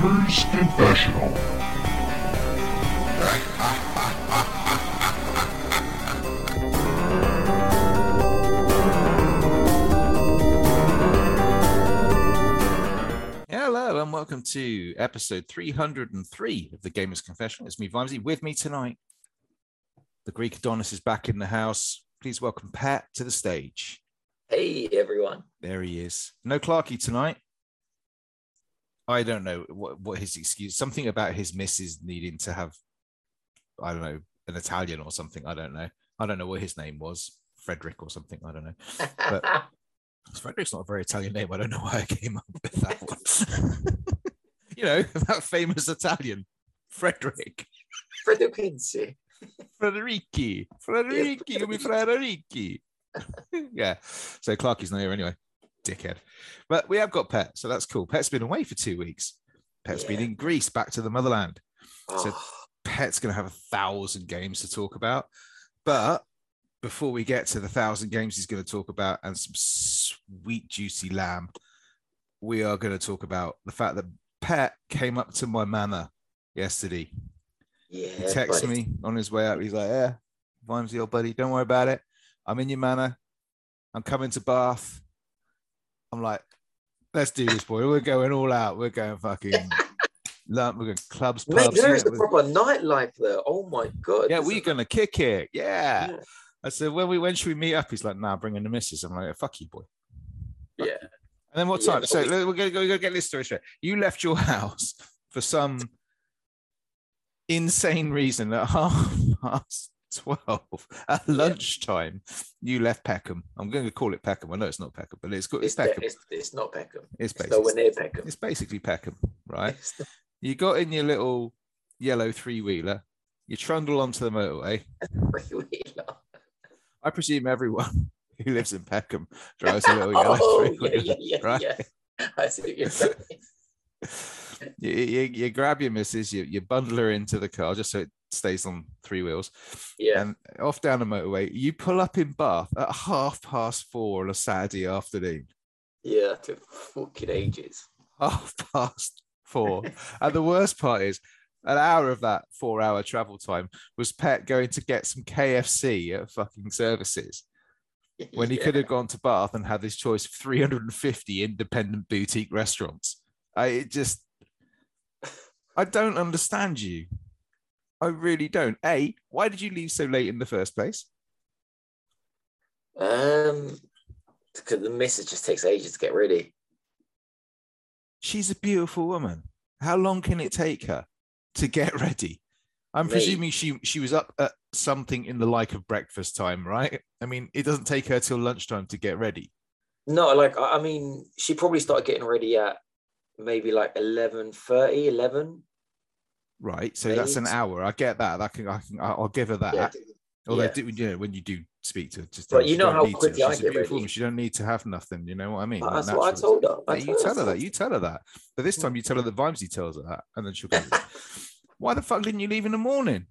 Gamers Confessional. Hello and welcome to episode 303 of the Gamers Confessional. It's me, Vimesy. With me tonight, the Greek Adonis is back in the house. Please welcome Pat to the stage. Hey everyone. There he is. No Clarky tonight. I don't know what, what his excuse. Something about his missus needing to have, I don't know, an Italian or something. I don't know. I don't know what his name was. Frederick or something. I don't know. But- Frederick's not a very Italian name. I don't know why I came up with that one. you know, that famous Italian, Frederick. Fredo Quincy. Frederici. Frederici, come Frederici. yeah. So Clarky's not here anyway. Dickhead. But we have got Pet, so that's cool. Pet's been away for two weeks. Pet's been in Greece, back to the motherland. So- Oh, Pet's going to have a thousand games to talk about. But before we get to the thousand games he's going to talk about and some sweet, juicy lamb, we are going to talk about the fact that Pet came up to my manor yesterday. yeah. He texted me on his way out. He's like, Yeah, Vimesy, old buddy, don't worry about it. I'm in your manor. I'm coming to Bath. I'm like, Let's do this, boy. We're going all out. We're going fucking. lump- We're going clubs, Mate, pubs. there is yeah, a proper nightlife there. Oh my god. yeah, we're gonna kick it. Yeah. Yeah. I said, when we when should we meet up? He's like, nah, bring in the missus. I'm like, fuck you, boy. Yeah. And then what Yeah, time? no, so we- we're gonna go, we're gonna get this story straight. You left your house for some insane reason at half past twelve at lunchtime. You left Peckham. I'm going to call it Peckham. I know it's not Peckham, but it's good. It's, It's, Peckham. it's, it's not Peckham. It's It's nowhere basically near Peckham. it's basically Peckham, right? Not- You got in your little yellow three wheeler. You trundle onto the motorway. Three-wheeler. I presume everyone who lives in Peckham drives a little oh, yellow Oh, three yeah, wheeler, yeah, yeah, right? yeah. I see what you're saying. you, you, you grab your missus, you, you bundle her into the car just so it stays on three wheels, Yeah. and off down the motorway. You pull up in Bath at half past four on a Saturday afternoon. Yeah, took fucking ages. Half past four. and the worst part is, an hour of that four hour travel time was Pet going to get some KFC at fucking services. when he Yeah. could have gone to Bath and had his choice of 350 independent boutique restaurants. I it just, I don't understand you. I really don't. A, why did you leave so late in the first place? Um, because the missus just takes ages to get ready. She's a beautiful woman. How long can it take her to get ready? I'm Mate. presuming she she was up at something in the like of breakfast time, right? I mean, it doesn't take her till lunchtime to get ready. No, like I I mean, she probably started getting ready at maybe like 11 30 11. Right. So that's an hour. I get that. I can, I can I'll give her that. Yeah. Although, Yeah. do, you know, when you do speak to, just But you know how need to. I She's a beautiful woman. She don't need to have nothing. You know what I mean? That's what I told her. I Yeah, you told her tell her that. that. You tell her that. But this time, you tell her the vibes. He tells her that, and then she'll go. Why the fuck didn't you leave in the morning?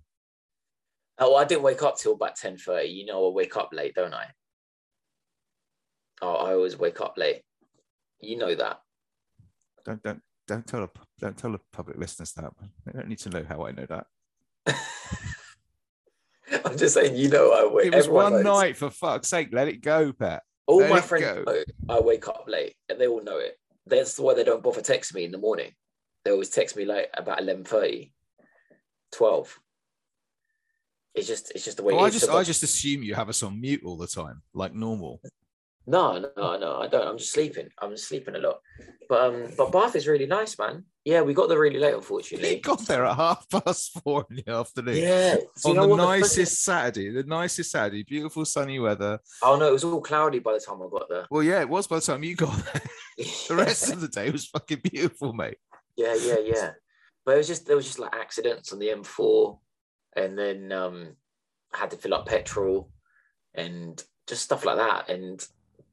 Oh, I didn't wake up till about 10 You know, I wake up late, don't I? Oh, I always wake up late. You know that. Don't don't don't tell her. Don't tell the public listeners that. They don't need to know how I know that. I'm just saying, you know, I wake It was one knows. night. For fuck's sake, let it go, Pat. All Let my friends I wake up late and they all know it. That's why they don't bother texting me in the morning. They always text me like about 11 12. It's just it's just the way Well, it I just So, I just assume you have us on mute all the time, like normal. No, no, no, I don't. I'm just sleeping. I'm sleeping a lot. But um, but Bath is really nice, man. Yeah, we got there really late, unfortunately. got there at half past four in the afternoon. Yeah, so you on know the what the nicest Saturday, the nicest Saturday, beautiful sunny weather. Oh no, it was all cloudy by the time I got there. Well, yeah, it was by the time you got there. The rest of the day was fucking beautiful, mate. yeah, yeah, yeah. But it was just there was just like accidents on the M4, and then um, I had to fill up petrol, and just stuff like that. And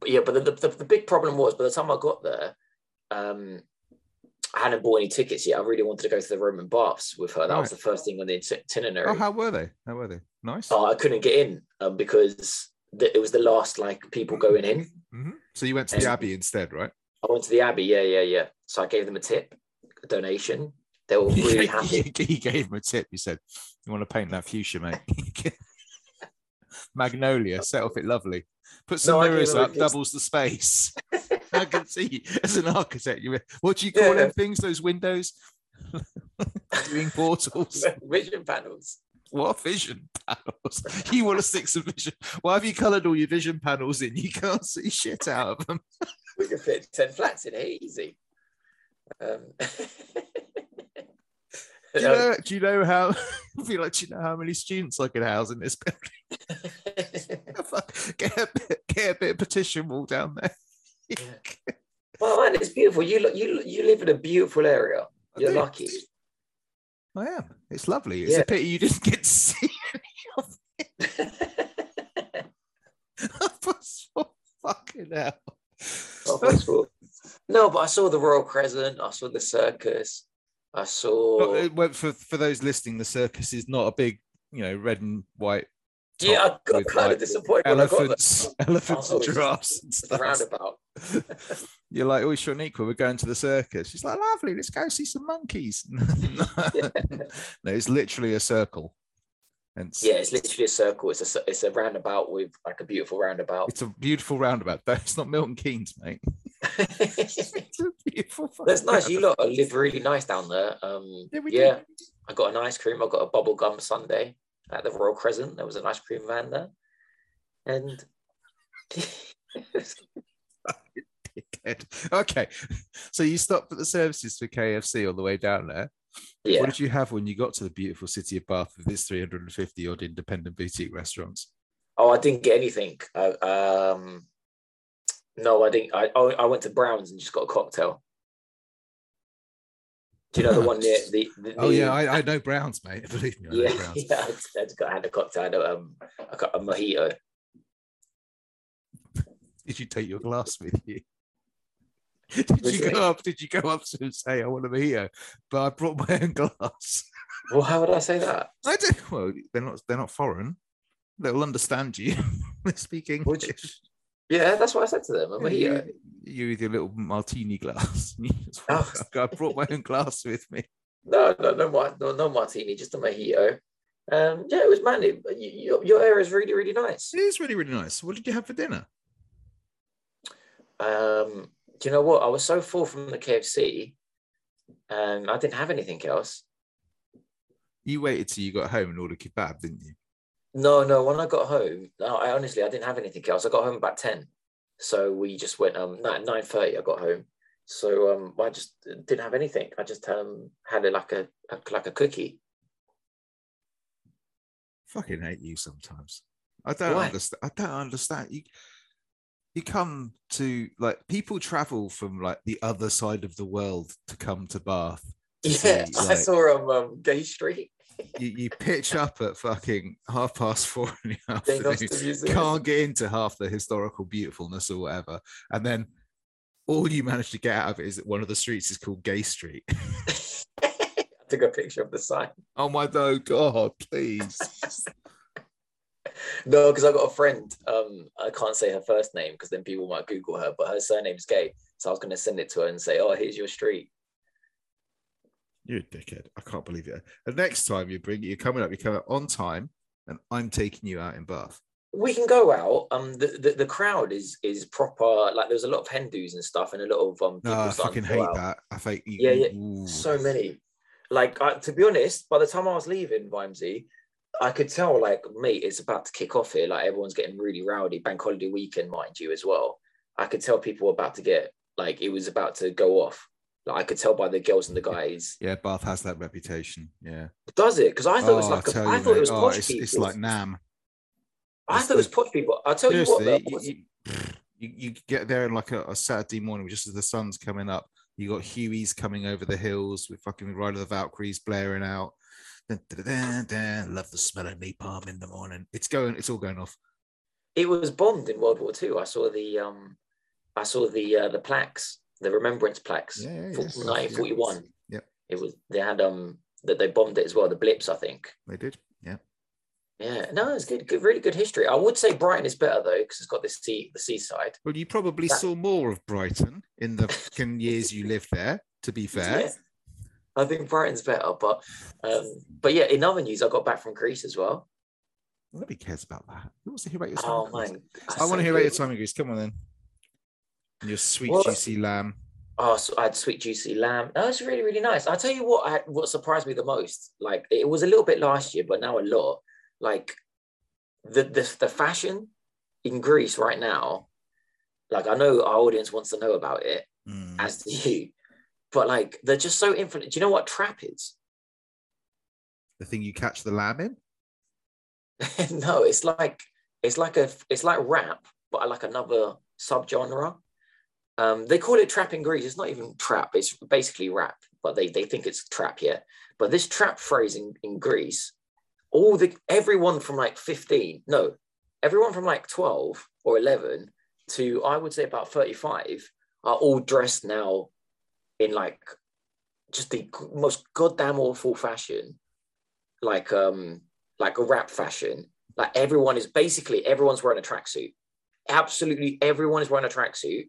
yeah, but the, the, the big problem was by the time I got there, um, I hadn't bought any tickets yet. I really wanted to go to the Roman baths with her. That was the first thing on the iti- itinerary. Oh, how were they? How were they? Nice. Oh, I couldn't get in um, because th- it was the last like people going in. Mhm. So you went to the Abbey instead, right? I went to the Abbey, yeah, yeah, yeah. So I gave them a tip a donation. They were really happy. you gave him a tip. You said, "You want to paint that fuchsia, mate? Magnolia, set off it lovely. Put some No, mirrors up, doubles the space." I can see as an architect. You what do you call Yeah. them things? Those windows, viewing portals. Vision panels. What vision panels? You want to stick some vision? Why have you coloured all your vision panels in? You can't see shit out of them. We can fit 10 flats in here easy. Um, Do you uh, know? Do you know how? I feel like do you know how many students I could house in this building? Get a bit, get a bit of partition wall down there. well, man, it's beautiful. You look, you you live in a beautiful area. You're lucky. I am. It's lovely. It's Yeah. a pity you didn't get to see it. Fucking hell. Oh. No, but I saw the Royal Crescent. I saw the circus. I saw. Uh, well, it went for for those listening, the circus is not a big, you know, red and white. yeah, I got with, kind of like, disappointed when I got elephants, elephants and giraffes and stuff. roundabout. You're like, oh, Shaniqua, we're going to the circus. She's like, lovely, let's go see some monkeys. No, it's literally a circle. It's, Yeah, it's literally a circle. It's a it's a roundabout with like a beautiful roundabout. it's a beautiful roundabout. Though. It's not Milton Keynes, mate. It's a beautiful. That's nice. You lot live really nice down there. Um, Yeah, yeah, do. I got an ice cream. I got a bubble gum sundae at the Royal Crescent. There was an ice cream van there, and Okay, so you stopped at the services for KFC on the way down there. Yeah, What did you have when you got to the beautiful city of Bath with its 350 odd independent boutique restaurants? Oh, I didn't get anything. I, um, no, I didn't. I I went to Browns and just got a cocktail. Do you know the one near the? the Oh the- yeah, I, I know Browns, mate. Believe me, I know yeah, Browns. yeah. I just, I just got had a cocktail. I had a, um, got a mojito. Did you take your glass with you? Did you go up? Did you go up to him and say, "I want a mojito," but I brought my own glass? Well, how would I say that? I do. Well, they're not. They're not foreign. They'll understand you. they speak Would you- English. Yeah, that's what I said to them. A Yeah, you, mojito. you with your little martini glass. Oh. I brought my own glass with me. No, no, no, no, no martini, just a mojito. Um, yeah, it was man. It, you, your, your area is really, really nice. It is really, really nice. What did you have for dinner? Um, do you know what? I was so full from the KFC, and I didn't have anything else. You waited till you got home and ordered kebab, didn't you? No, no. When I got home, no, I honestly I didn't have anything else. I got home about ten, so we just went um nine nine thirty. I got home, so um I just didn't have anything. I just um had it like a, a like a cookie. Fucking hate you sometimes. I don't Why? understand. I don't understand. You you come to like people travel from like the other side of the world to come to Bath. to Yeah, see, I saw um, um Gay Street. you, you pitch up at fucking half past four in the afternoon. to the museum. Can't get into half the historical beautifulness or whatever, and then all you manage to get out of it is that one of the streets is called Gay Street. I took a picture of the sign. oh my God, please. No, because I got a friend. Um, I can't say her first name because then people might Google her, but her surname's Gay. So I was going to send it to her and say, "Oh, here's your street." You're a dickhead. I can't believe it. The next time you bring you're coming up, you come up on time, and I'm taking you out in Bath. We can go out. Um, the, the, the crowd is is proper. Like there's a lot of Hindus and stuff, and a lot of um. No, I fucking hate out. that. I think Yeah, yeah. ooh. So many. Like I, to be honest, by the time I was leaving Vimesy, I could tell like mate, it's about to kick off here. Like everyone's getting really rowdy. Bank holiday weekend, mind you, as well. I could tell people were about to get like it was about to go off. Like I could tell by the girls and the guys. Yeah, Bath has that reputation. Yeah. Does it? Because I thought it was Oh, like I a, tell I you, thought it mate, was oh, posh it's, people. it's like Nam. I it's thought it was the- posh people. I'll tell you what. Though, you, you, you get there on like a, a Saturday morning, just as the sun's coming up. You got Huey's coming over the hills with fucking Ride of the Valkyries blaring out. Dun, dun, dun. Love the smell of napalm in the morning. It's going. It's all going off. it was bombed in World War Two. I saw the um, I saw the uh, the plaques, the remembrance plaques, Yeah, yeah, yeah. for Yeah. 1941. It was they had um that they bombed it as well. The Blitz, I think. They did. Yeah. Yeah, no, it's good, good, really good history. I would say Brighton is better though because it's got this sea, the seaside. Well, you probably That- saw more of Brighton in the years you lived there. To be fair. I think Brighton's better, but um, but yeah. In other news, I got back from Greece as well. Nobody cares about that. Who wants to hear about your time? Oh man, I want to hear about your time in Greece. Come on then. And Your sweet Well- juicy lamb. Oh, so I had sweet juicy lamb. That was really really nice. I tell you what, I, what surprised me the most. Like it was a little bit last year, but now a lot. Like the the the fashion in Greece right now. Like I know our audience wants to know about it, Mm. as do you. But like they're just so infinite. Do you know what trap is? The thing you catch the lamb in. no, it's like it's like a it's like rap, but like another subgenre. Um, they call it trap in Greece. It's not even trap. It's basically rap, but they they think it's trap. Yeah, but this trap phrase in, in Greece, all the everyone from like fifteen, no, everyone from like twelve or eleven to I would say about thirty five are all dressed now in like just the most goddamn awful fashion, like um like a rap fashion. Like everyone is basically everyone's wearing a tracksuit. Absolutely everyone is wearing a tracksuit.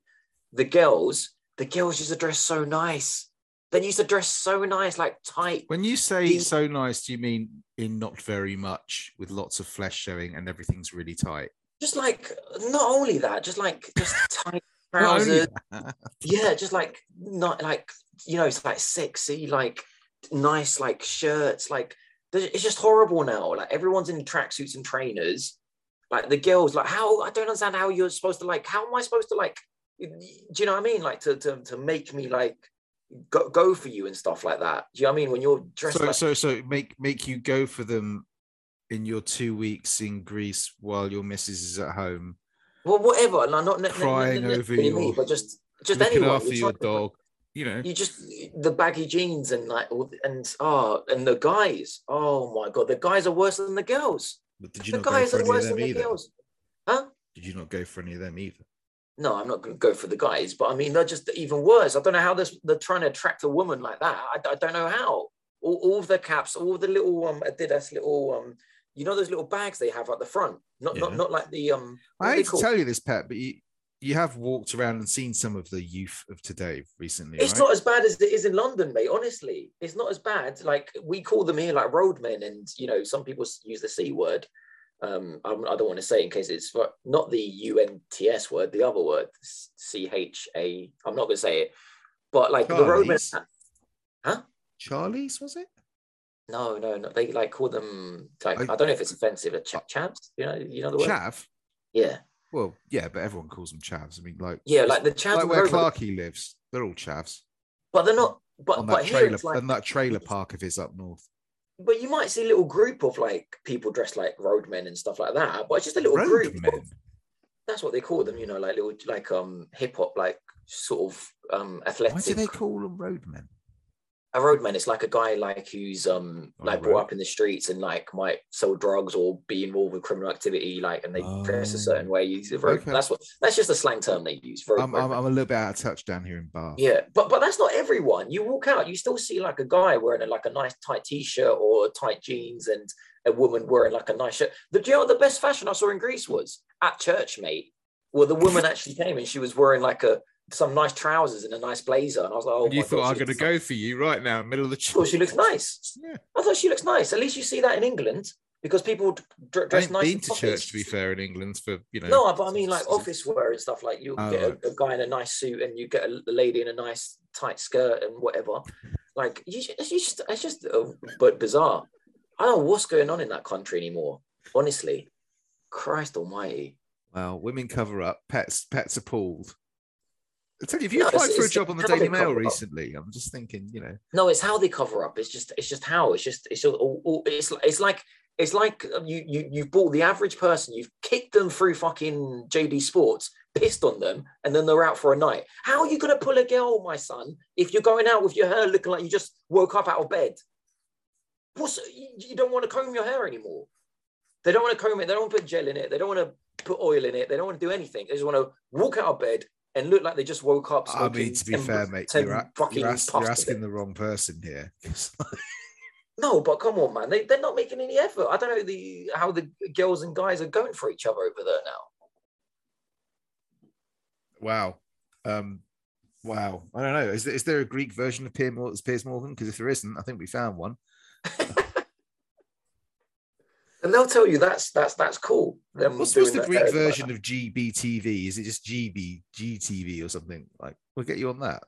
The girls, the girls used to dress so nice. They used to dress so nice, like tight. When you say The- so nice, do you mean in not very much, with lots of flesh showing and everything's really tight? Just like not only that, just like just tight trousers. yeah, just like not like you know, it's like sexy, like nice, like shirts, like it's just horrible now. Like everyone's in tracksuits and trainers. Like the girls, like how I don't understand how you're supposed to like. How am I supposed to like? Do you know what I mean? Like to to to make me like go go for you and stuff like that. Do you know what I mean? When you're dressed so like so so make make you go for them in your two weeks in Greece while your missus is at home, well, whatever. Like, not ne- ne- ne- Crying over necessarily me, but just just looking anyone. after your dog. You know, you just the baggy jeans and like all and oh and the guys oh my god the guys are worse than the girls but did you the not go guys for are any of worse them than the girls huh Did you not go for any of them either? no i'm not going to go for the guys but i mean they're just even worse i don't know how this, they're trying to attract a woman like that i, I don't know how all, all the caps all the little um adidas little um you know those little bags they have at the front not not Yeah. not like the um I are hate to tell you this, Pat, but you you have walked around and seen some of the youth of today recently, It's right? not as bad as it is in London, mate. Honestly, it's not as bad. Like we call them here, like roadmen, and you know, some people use the c word. Um, I'm, I don't want to say it in case it's not the UNTS word, the other word, C H A. I'm not going to say it, but like the roadmen. Huh? Charlie's was it? No, no, no. They like call them like I- I, don't know if it's offensive. A ch- chavs, you know, you know the word. Chav. Yeah, Well, yeah, but everyone calls them chavs. I mean, like yeah, like the chavs. like where Clarky lives, they're all chavs but they're not. But on that here trailer, like on that trailer park of his up north. but you might see a little group of like people dressed like roadmen and stuff like that. But it's just a little group. That's what they call them, you know, like little like um hip hop, like sort of um athletic. Why do they call them roadmen? A roadman? It's like a guy like who's um On like brought up in the streets and like might sell drugs or be involved with criminal activity, like and they dress a certain Oh. way. Road. Okay. That's what that's just a slang term they use. Road, I'm, I'm. I'm a little bit out of touch down here in bar Yeah, but but that's not everyone. You walk out, you still see like a guy wearing a, like a nice tight t-shirt or tight jeans, and a woman wearing like a nice shirt. The you know the best fashion I saw in Greece was at church, mate. Well, the woman actually came and she was wearing like a some nice trousers and a nice blazer, and I was like, oh, and you thought I'm going to go for you right now, middle of the nice." Oh, she looks nice. Yeah, I thought she looks nice. At least you see that in England because people I dress nice. been in to office. church to be fair in England for you know. No, but I mean like office wear and stuff. Like you Oh, get a, a guy in a nice suit and you get a, a lady in a nice tight skirt and whatever. Like you, it's just it's just uh, but bizarre. I don't know what's going on in that country anymore. Honestly, Christ Almighty. Well, women cover up. Pets, pets appalled. I tell you, if you No, applied for a job on the Daily Mail cover up. recently, I'm just thinking, you know, No, it's how they cover up. It's just it's just how. It's just it's just, all- all- it's it's like it's like uh, you you you've bought the average person. You've kicked them through fucking JD Sports, pissed on them, and then they're out for a night. How are you gonna pull a girl, my son, if you're going out with your hair looking like you just woke up out of bed? What's you, you don't want to comb your hair anymore. They don't want to comb it. They don't want to put gel in it. They don't want to put oil in it. They don't want to do anything. They just want to walk out of bed and look like they just woke up. I mean, to be 10 fair, mate, you're, a- you're, ask- you're asking the wrong person here. No, but come on, man. They, they're not making any effort. I don't know the how the girls and guys are going for each other over there now. wow. Um, Wow, I don't know. Is there, is there a Greek version of Piers Morgan? Because if there isn't, I think we found one. and they'll tell you that's that's that's cool. Them What's, what's the Greek version like- of GBTV? Is it just GB GTV or something? Like, we'll get you on that.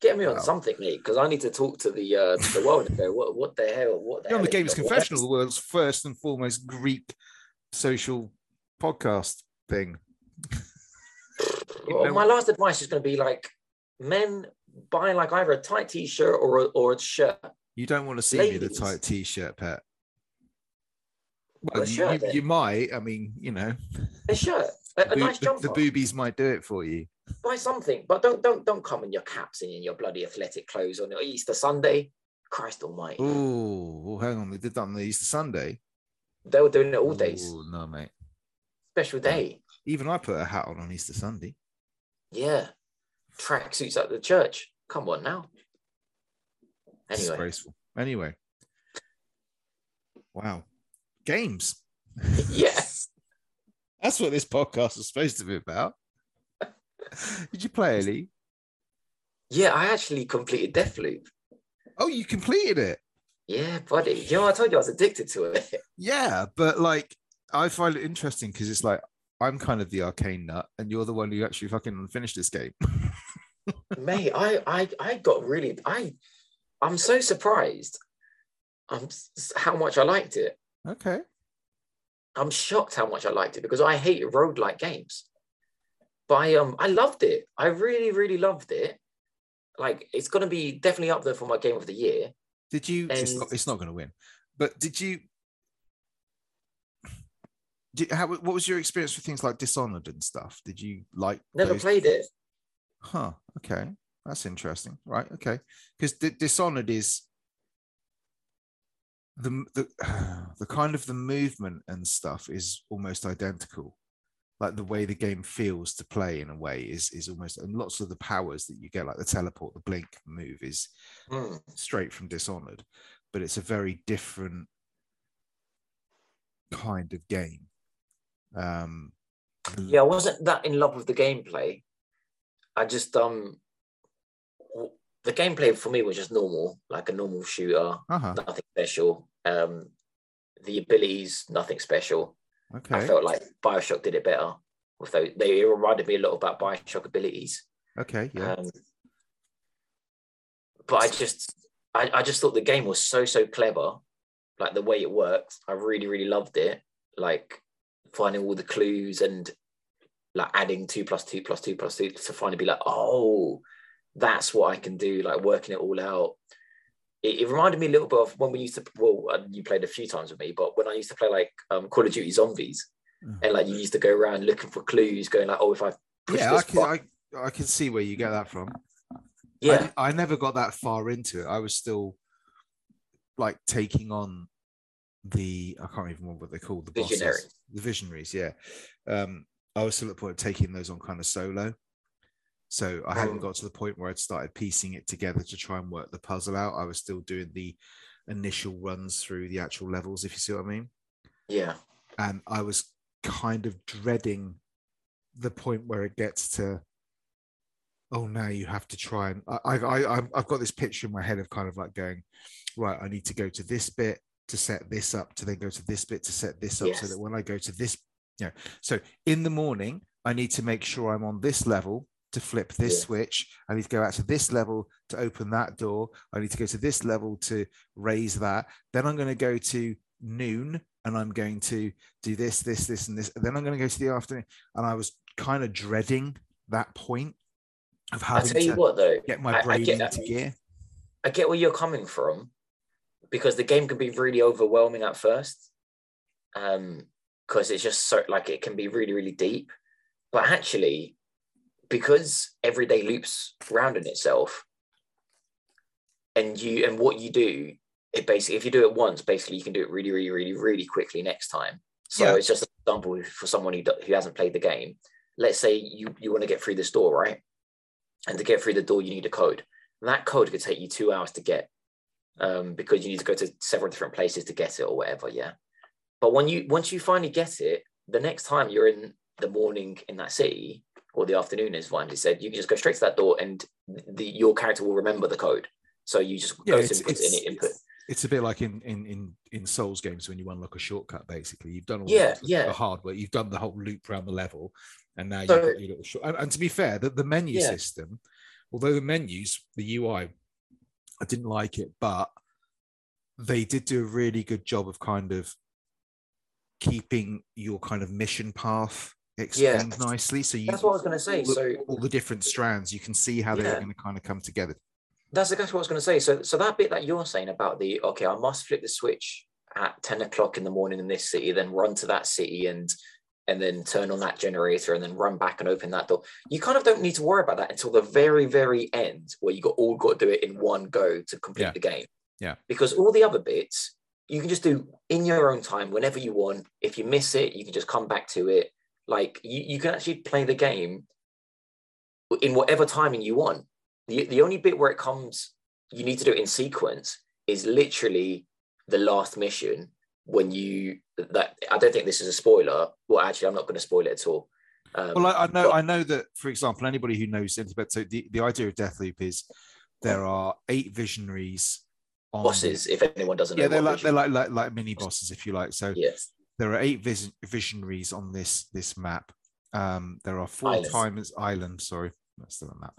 Get me on Wow. something, mate, because I need to talk to the uh, to the world and go, what what the hell? What the You're on the hell Gamers Confessional, the world's first and foremost Greek social podcast thing. Well, my last advice is going to be like, men buy like either a tight t-shirt or a, or a shirt. You don't want to see me in a tight t-shirt, Pat. Well, Well, you, you, might. I mean, you know, A shirt, a, a nice the, jumper. the boobies might do it for you. buy something, but don't don't don't come in your caps and in your bloody athletic clothes on Easter Sunday. Christ Almighty, Oh, hang on. They did that on the Easter Sunday. they were doing it all days. Ooh, no, mate. Special day, Even I put a hat on on Easter Sunday. yeah. Tracksuits at the church. Come on now. Anyway, Disgraceful. Anyway. Wow. Games. Yes. That's what this podcast is supposed to be about. Did you play any? yeah, I actually completed Deathloop. Oh, you completed it. Yeah, buddy. You know, I told you I was addicted to it. Yeah, but like I find it interesting because it's like I'm kind of the Arkane nut, and you're the one who actually fucking finished this game. Mate, I, I, I got really, I, I'm so surprised. Um, I'm how much I liked it. Okay. I'm shocked how much I liked it because I hate roguelike games. But I um I loved it. I really, really loved it. Like it's gonna be definitely up there for my game of the year. Did you? it's not. It's not going to win. But did you? Did, how, what was your experience with things like Dishonored and stuff? Did you like? Never those? played it. Huh. Okay. That's interesting. Right. Okay. Because D- Dishonored is the the the kind of the movement and stuff is almost identical. Like the way the game feels to play in a way is is almost and lots of the powers that you get, like the teleport, the blink move, is Hmm. straight from Dishonored, but it's a very different kind of game. Um, Yeah, I wasn't that in love with the gameplay. I just um the gameplay for me was just normal, like a normal shooter, uh-huh. nothing special. Um the abilities, nothing special. I felt like Bioshock did it better. With those, they reminded me a lot about Bioshock abilities. Okay. Yeah. Um, but I just, I, I just thought the game was so so clever, like the way it worked. I really really loved it. Like finding all the clues and like adding two plus two plus two plus two to finally be like, oh, that's what I can do. Like working it all out. It, it reminded me a little bit of when we used to. Well, uh, you played a few times with me, but when I used to play like um, Call of Duty Zombies, Mhm. and like you used to go around looking for clues, going like, oh, if I push yeah, I can, button- I, I can see where you get that from. yeah, I, I never got that far into it. I was still like taking on the I can't even remember what they're called. The bosses, Visionaries. the visionaries. Yeah, um, I was still at the point of taking those on kind of solo. So I hadn't Mm. got to the point where I'd started piecing it together to try and work the puzzle out. I was still doing the initial runs through the actual levels, if you see what I mean. yeah. and I was kind of dreading the point where it gets to, oh, now you have to try and I, I, I, I've got this picture in my head of kind of like going, right, I need to go to this bit to set this up, to then go to this bit to set this up, so that when I go to this, you know, so in the morning I need to make sure I'm on this level to flip this Yeah. switch. I need to go out to this level to open that door. I need to go to this level to raise that. Then I'm going to go to noon and I'm going to do this, this, this, and this. And then I'm going to go to the afternoon. And I was kind of dreading that point of I having tell you to what though, get my I- I brain get into gear. I get where you're coming from because the game can be really overwhelming at first. Um, because it's just so like it can be really, really deep. But actually, because every day loops round in itself, and you and what you do, it basically if you do it once, basically you can do it really, really, really, really quickly next time. So Yeah. it's just an example for someone who, who hasn't played the game. Let's say you you want to get through this door, right? And to get through the door, you need a code. And that code could take you two hours to get um, because you need to go to several different places to get it or whatever. Yeah. But when you once you finally get it, the next time you're in the morning in that city, or the afternoon, as Vimesy said, you can just go straight to that door, and the your character will remember the code. So you just Yeah, go it's- to input it's- any input. It's a bit like in in in in Souls games when you unlock a shortcut. Basically, you've done all Yeah, the, yeah. the hard work. You've done the whole loop around the level, and now you've got your little short. And, and to be fair, the, the menu Yeah. system, although the menus, the UI, I didn't like it, but they did do a really good job of kind of keeping your kind of mission path explained nicely. So you That's what I was going to say. all the, So all the different strands, you can see how they're Yeah. going to kind of come together. That's exactly what I was going to say. So, so that bit that you're saying about the okay, I must flip the switch at ten o'clock in the morning in this city, then run to that city and and then turn on that generator and then run back and open that door. You kind of don't need to worry about that until the very, very end, where you got all got to do it in one go to complete Yeah. the game. Yeah. Because all the other bits you can just do in your own time whenever you want. If you miss it, you can just come back to it. Like you, you can actually play the game in whatever timing you want. The, the only bit where it comes, you need to do it in sequence, is literally the last mission when you that I don't think this is a spoiler. Well, actually, I'm not going to spoil it at all. Um, Well, I, I know, but- I know that, for example, anybody who knows anything about so the, the idea of Deathloop is there are eight visionaries on bosses, if anyone doesn't know. Yeah, they're like they're like, like like mini bosses, if you like. So yes, there are eight vis- visionaries on this this map. Um, there are four Islands. times island. Sorry, that's the map.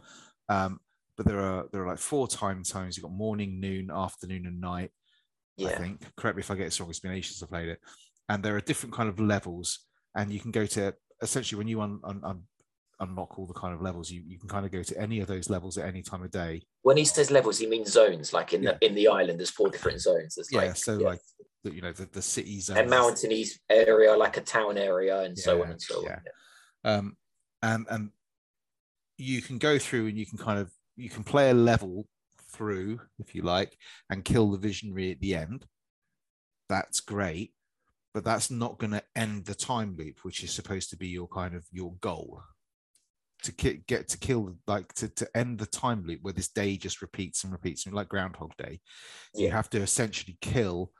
Um, but there are there are like four time zones. You've got morning, noon, afternoon, and night. I yeah, think. Correct me if I get this wrong. It's been ages I played it. And there are different kind of levels, and you can go to essentially when you un, un, un, unlock all the kind of levels, you, you can kind of go to any of those levels at any time of day. when he says levels, he means zones. Like in the in the island, there's four different zones. There's Yeah, like so yeah, like the, you know the the cities a mountainous area, like a town area, and so on and so yeah. on. um, and and you can go through and you can kind of you can play a level through if you like and kill the visionary at the end. That's great, but that's not going to end the time loop, which is supposed to be your kind of your goal. To ki- get to kill, like to, to end the time loop where this day just repeats and repeats, like Groundhog Day. You Yeah. have to essentially kill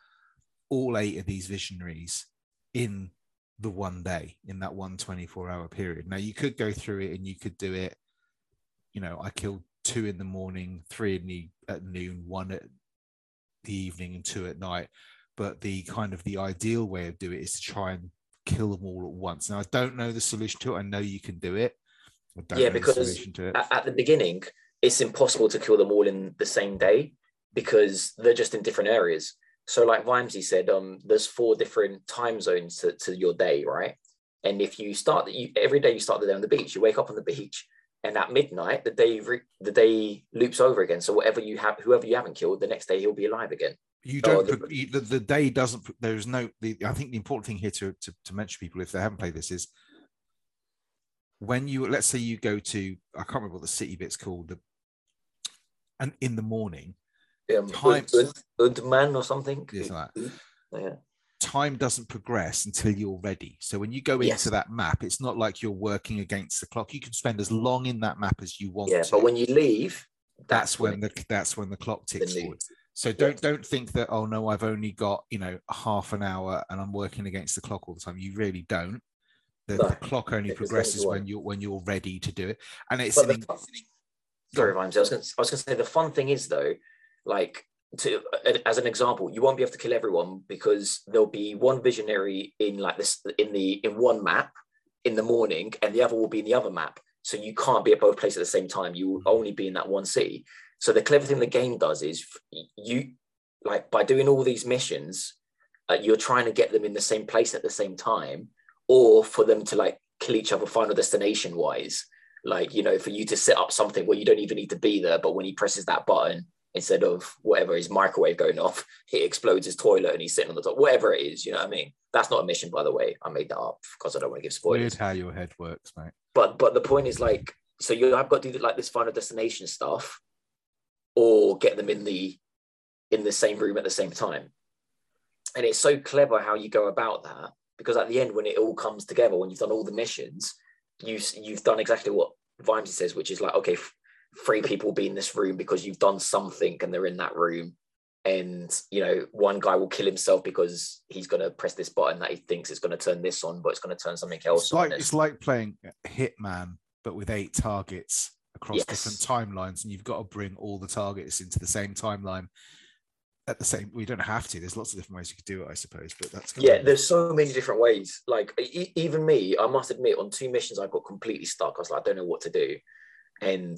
all eight of these visionaries in the one day in that one 24 hour period. Now you could go through it and you could do it, you know, I killed two in the morning, three in the at noon, one at the evening, and two at night. But the kind of the ideal way of doing it is to try and kill them all at once. Now I don't know the solution to it. I know you can do it. Yeah, the because solution to it. At, at the beginning, it's impossible to kill them all in the same day because they're just in different areas. So, like Vimesy said, um, there's four different time zones to, to your day, right? And if you start you, every day, you start the day on the beach. You wake up on the beach, and at midnight, the day re, the day loops over again. So whatever you have, whoever you haven't killed, the next day he'll be alive again. you Oh, don't the- you, the, the day doesn't there is no the, i think the important thing here to, to to mention people if they haven't played this is when you let's say you go to i can't remember what the city bit's called the, and in the morning Um, Time- Udman or something. Yes, like Yeah. time doesn't progress until you're ready so when you go Yes. into that map it's not like you're working against the clock you can spend as long in that map as you want yeah, to but when you leave, that's when the that's when the clock ticks new- forward So don't don't think that oh no I've only got you know half an hour and I'm working against the clock all the time. You really don't. The, No, the clock only progresses when you're when you're ready to do it, and it's an, fun- sorry. I was going. I was going to say the fun thing is though, like to as an example, you won't be able to kill everyone because there'll be one visionary in like this in the in one map in the morning, and the other will be in the other map. So you can't be at both places at the same time. You will only be in that one city. So the clever thing the game does is you like by doing all these missions, uh, you're trying to get them in the same place at the same time, or for them to like kill each other final destination wise. Like you know for you to set up something where you don't even need to be there but when he presses that button instead of whatever his microwave going off it explodes his toilet and he's sitting on the top whatever it is you know what i mean? That's not a mission by the way. I made that up because i don't want to give spoilers. weird how your head works, mate. but but the point is like so you have got to do like this final destination stuff or get them in the in the same room at the same time. And it's so clever how you go about that because at the end when it all comes together when you've done all the missions you you've done exactly what Vimesy says which is like okay f- three people will be in this room because you've done something and they're in that room and you know one guy will kill himself because he's going to press this button that he thinks is going to turn this on but it's going to turn something else It's like it's like playing Hitman but with eight targets across Yes. different timelines, and you've got to bring all the targets into the same timeline at the same. We don't have to. There's lots of different ways you could do it, I suppose. But that's Yeah, of- there's so many different ways. Like e- even me, I must admit, on two missions, I got completely stuck. I was like, I don't know what to do, and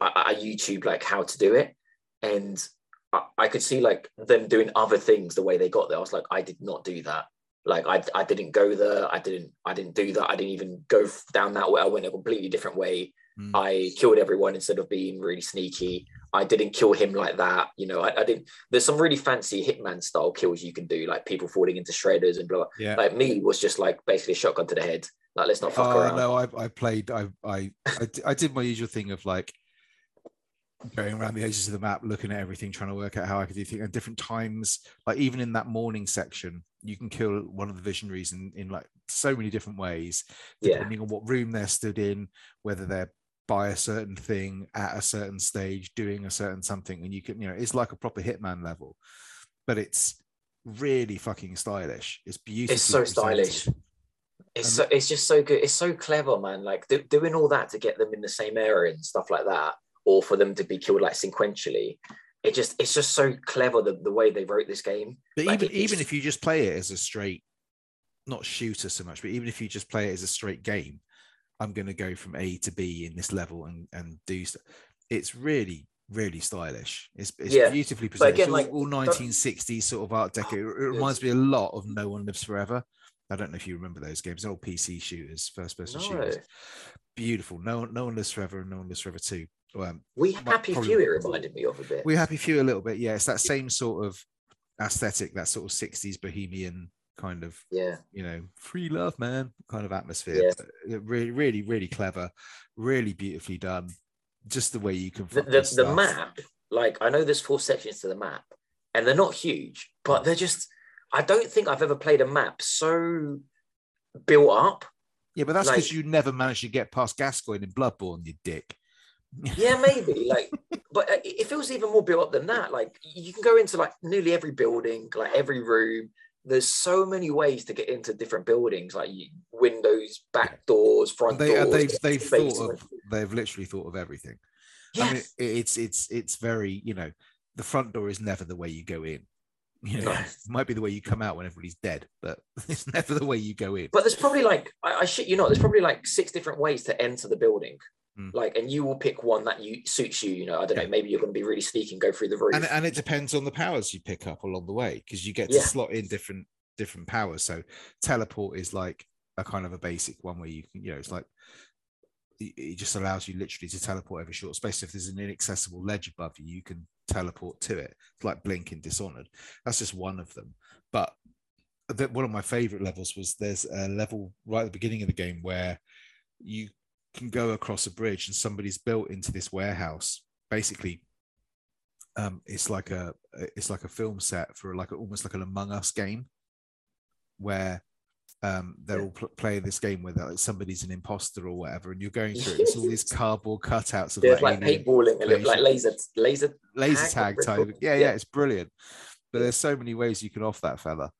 I, I YouTube like how to do it, and I, I could see like them doing other things the way they got there. I was like, I did not do that. Like I, I didn't go there. I didn't, I didn't do that. I didn't even go down that way. I went a completely different way. Mm. I killed everyone instead of being really sneaky. I didn't kill him like that. You know, I, I didn't. There's some really fancy hitman style kills you can do, like people falling into shredders and blah. blah. yeah. Like me was just like basically a shotgun to the head. Like let's not fuck Oh around. no, I, I played. I did my usual thing of like going around the edges of the map, looking at everything, trying to work out how I could do things at different times. Like even in that morning section, you can kill one of the visionaries in, in like so many different ways, Yeah. depending on what room they're stood in, whether they're by a certain thing at a certain stage, doing a certain something, and you can, you know, it's like a proper hitman level, but it's really fucking stylish. It's beautiful. It's so stylish. It's so, it's just so good. It's so clever, man. Like do, doing all that to get them in the same area and stuff like that, or for them to be killed like sequentially. It just it's just so clever the, the way they wrote this game. But Like, even it's- even if you just play it as a straight, not shooter so much, but even if you just play it as a straight game, I'm going to go from A to B in this level and and do stuff. It's really really stylish. It's, it's Yeah, beautifully presented. again, all, like, all 1960s sort of Art Deco. It, reminds me a lot of No One Lives Forever. I don't know if you remember those games. All PC shooters, first person No. shooters. Beautiful. No one, no one lives forever, and no one lives forever too. Um, We Happy probably- Few it reminded me of a bit. We Happy Few a little bit. Yeah, it's that same sort of aesthetic, that sort of 60s bohemian kind of, yeah. you know, free love, man kind of atmosphere. Yeah. Really, really, really clever, really beautifully done. Just the way you can the, the, the map like i know there's four sections to the map and they're not huge but they're just i don't think i've ever played a map so built up Yeah, but that's because like- you never managed to get past Gascoigne in Bloodborne, you dick. yeah maybe like but uh, it feels even more built up than that like you can go into like nearly every building like every room there's so many ways to get into different buildings like windows back doors front they, uh, doors. They've, they've thought of they've literally thought of everything. yes. I mean, it's it's it's very you know the front door is never the way you go in. You know, No. it might be the way you come out when everybody's dead, but it's never the way you go in. But there's probably like I, I shit you not. There's probably like six different ways to enter the building. Mm. Like, and you will pick one that you suits you. You know, I don't Yeah. know. Maybe you're going to be really sneaky and go through the roof. and and it depends on the powers you pick up along the way because you get to Yeah. slot in different different powers. So teleport is like a kind of a basic one where you can you know it's like it just allows you literally to teleport over short space. If there's an inaccessible ledge above you, you can teleport to it. It's like Blink in Dishonored. That's just one of them. But the, one of my favorite levels was there's a level right at the beginning of the game where you can go across a bridge and somebody's built into this warehouse. Basically, um, it's like a it's like a film set for like a, almost like an Among Us game, where um, they're Yeah. all pl- playing this game where like, somebody's an imposter or whatever, and you're going through it. It's all these cardboard cutouts of There's like, like paintballing, and like laser, laser. laser tag tag type. Yeah, yeah, Yeah. it's brilliant. But there's so many ways you can off that fella.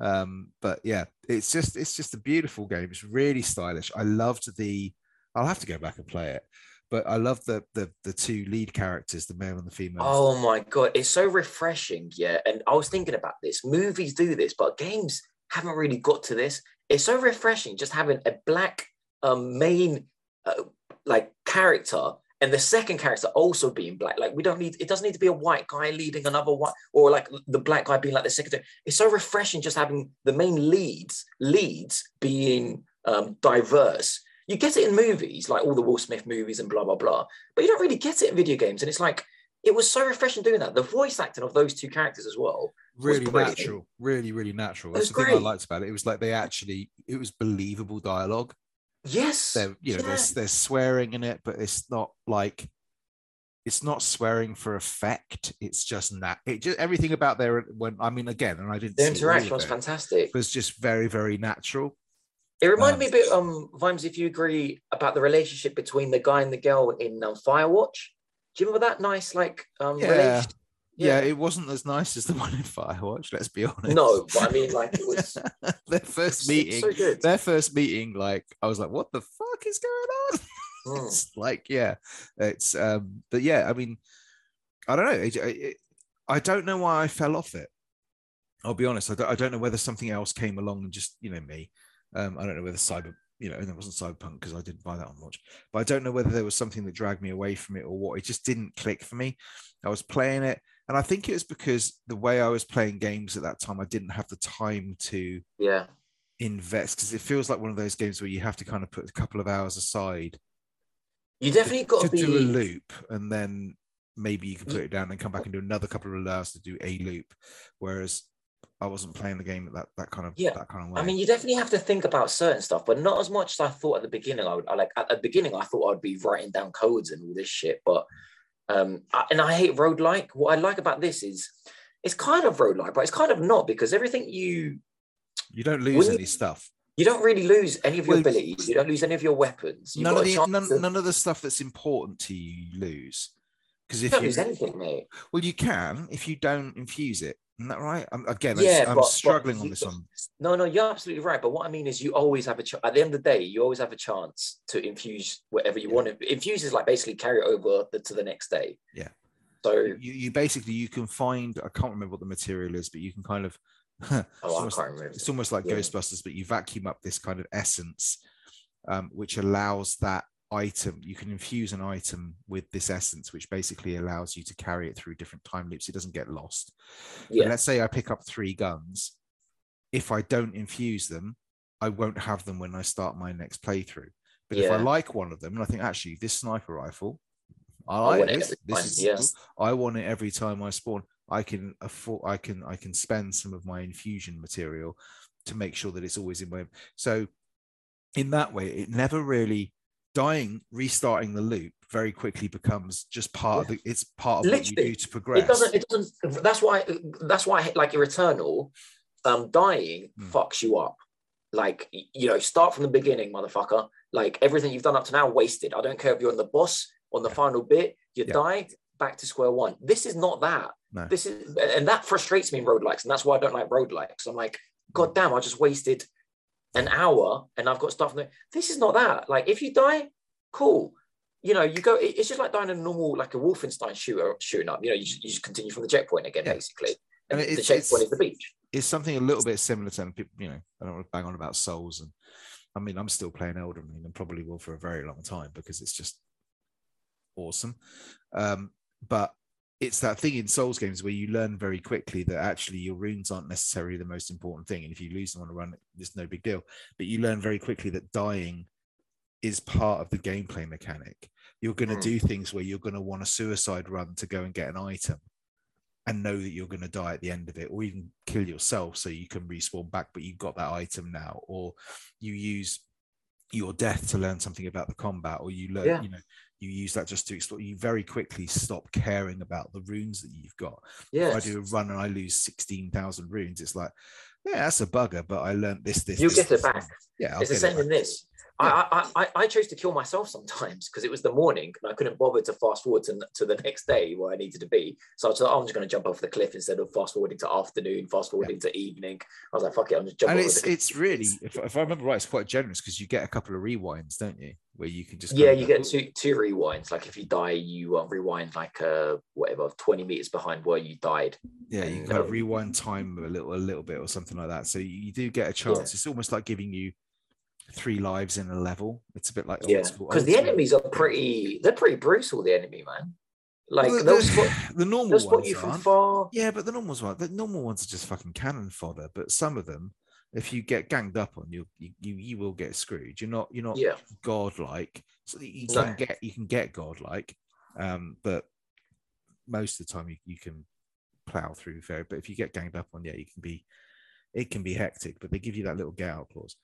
Um, but yeah, it's just it's just a beautiful game. It's really stylish. I loved the. I'll have to go back and play it, but I love the the the two lead characters, the male and the female. Oh my god, it's so refreshing. Yeah, and I was thinking about this. Movies do this, but games haven't really got to this. It's so refreshing just having a black um, main uh, like character and the second character also being black. Like we don't need it doesn't need to be a white guy leading another white or like the black guy being like the secretary. It's so refreshing just having the main leads leads being um, diverse. You get it in movies, like all the Will Smith movies and blah blah blah, but you don't really get it in video games. And it's like it was so refreshing doing that. The voice acting of those two characters as well. really natural, really, really natural. That's the thing I liked about it. It was like they actually, it was believable dialogue. Yes, They're, you know, yeah. there's there's swearing in it, but it's not like it's not swearing for effect. It's just that it just everything about there when I mean again, and I didn't the interaction was it, fantastic. was just very, very natural. It reminded Um, me a bit, um, Vimes, if you agree about the relationship between the guy and the girl in um, Firewatch. Do you remember that nice, like, um, Yeah. relationship? Yeah. it wasn't as nice as the one in Firewatch. Let's be honest. No, but I mean, like, it was their first meeting. so good. Their first meeting, like I was like, "What the fuck is going on?" Mm. it's like yeah, it's um, but yeah, I mean, I don't know. It, it, I don't know why I fell off it. I'll be honest. I don't, I don't know whether something else came along and just you know me. Um, I don't know whether cyber you know, and it wasn't cyberpunk because I didn't buy that on launch. But I don't know whether there was something that dragged me away from it or what. It just didn't click for me. I was playing it, and I think it was because the way I was playing games at that time, I didn't have the time to Yeah. invest because it feels like one of those games where you have to kind of put a couple of hours aside You definitely got to to be. do a loop, and then maybe you can put it down and come back and do another couple of hours to do a loop. Whereas I wasn't playing the game that that kind of Yeah. that kind of way. I mean, you definitely have to think about certain stuff, but not as much as I thought at the beginning. I would I like at the beginning, I thought I'd be writing down codes and all this shit. But um, I, and I hate roguelike. What I like about this is it's kind of roguelike, but it's kind of not because everything you you don't lose when you- any stuff. you don't really lose any of your Well, abilities. You don't lose any of your weapons. You've None of the none, to- none of the stuff that's important to you, you lose. Because you if don't you lose anything, mate. well, you can if you don't infuse it. Isn't that right? I'm, again, I Yeah, I'm but- but struggling on this one. No, no, you're absolutely right. But what I mean is, you always have a ch- at the end of the day, you always have a chance to infuse whatever you Yeah. want. to Infuse is like basically carry it over the, to the next day. Yeah. So You, you basically you can find. I can't remember what the material is, but you can kind of. it's, oh, I almost, can't remember. it's almost like Yeah. Ghostbusters, but you vacuum up this kind of essence, um, which allows that item. You can infuse an item with this essence, which basically allows you to carry it through different time loops. It doesn't get lost. But let's say I pick up three guns. If I don't infuse them, I won't have them when I start my next playthrough. But if I like one of them, and I think actually this sniper rifle, I I like want it this. This is yeah. cool. I want it every time I spawn. I can afford. I can. I can spend some of my infusion material to make sure that it's always in my. So, in that way, it never really dying, restarting the loop very quickly becomes just part of the. It's part of what you Literally, do to progress. it doesn't. It doesn't. That's why. That's why. Like Returnal, um, dying Hmm. fucks you up. Like you know, start from the beginning, motherfucker. Like everything you've done up to now, wasted. I don't care if you're on the boss on the Yeah. final bit. You Yeah. die back to square one. This is not that. No. This is, and that frustrates me in roguelikes, and that's why I don't like roguelikes. I'm like, God damn, I just wasted an hour, and I've got stuff. This is not that. Like, if you die, cool. You know, you go. It's just like dying in a normal, like a Wolfenstein shooter shooting up. You know, you just, you just continue from the checkpoint again, Yeah. basically. And the checkpoint is the beach. it's something a little bit similar to people, you know, I don't want to bang on about souls and I mean I'm still playing Elden Ring and probably will for a very long time because it's just awesome. Um, but it's that thing in Souls games where you learn very quickly that actually your runes aren't necessarily the most important thing. And if you lose them on a run, it's no big deal. But you learn very quickly that dying is part of the gameplay mechanic. You're going to Hmm. do things where you're going to want a suicide run to go and get an item and know that you're going to die at the end of it, or even kill yourself so you can respawn back, but you've got that item now, or you use your death to learn something about the combat, or you learn, Yeah. you know, you use that just to explore. You very quickly stop caring about the runes that you've got. Yeah. If I do a run and I lose sixteen thousand runes, it's like, yeah, that's a bugger, but I learned this, this. You this, get it this, back. Yeah, I'll it's the get it same in this. I, I, I, I chose to kill myself sometimes because it was the morning and I couldn't bother to fast forward to, to the next day where I needed to be. So I was like, oh, I'm just going to jump off the cliff instead of fast forwarding to afternoon, fast forwarding to evening. I was like, fuck it, I'm just jumping And it's it's really, if, if I remember right, it's quite generous because you get a couple of rewinds, don't you? Where you can just Yeah, you get two two rewinds. Like if you die, you uh, rewind like uh, whatever, 20 meters behind where you died. yeah you kind of rewind time a little a little bit or something like that so you, you do get a chance it's almost like giving you three lives in a level it's a bit like Yeah, because the enemies are pretty, they're pretty brutal, the enemy, man. Like Well, the, spot, the normal ones you from far. yeah but the normal ones the normal ones are just fucking cannon fodder but some of them if you get ganged up on you you you, you will get screwed you're not you're not Yeah. godlike so you No. can get you can get godlike um but most of the time you, you can plow through fair but if you get ganged up on yeah you can be it can be hectic but they give you that little get out clause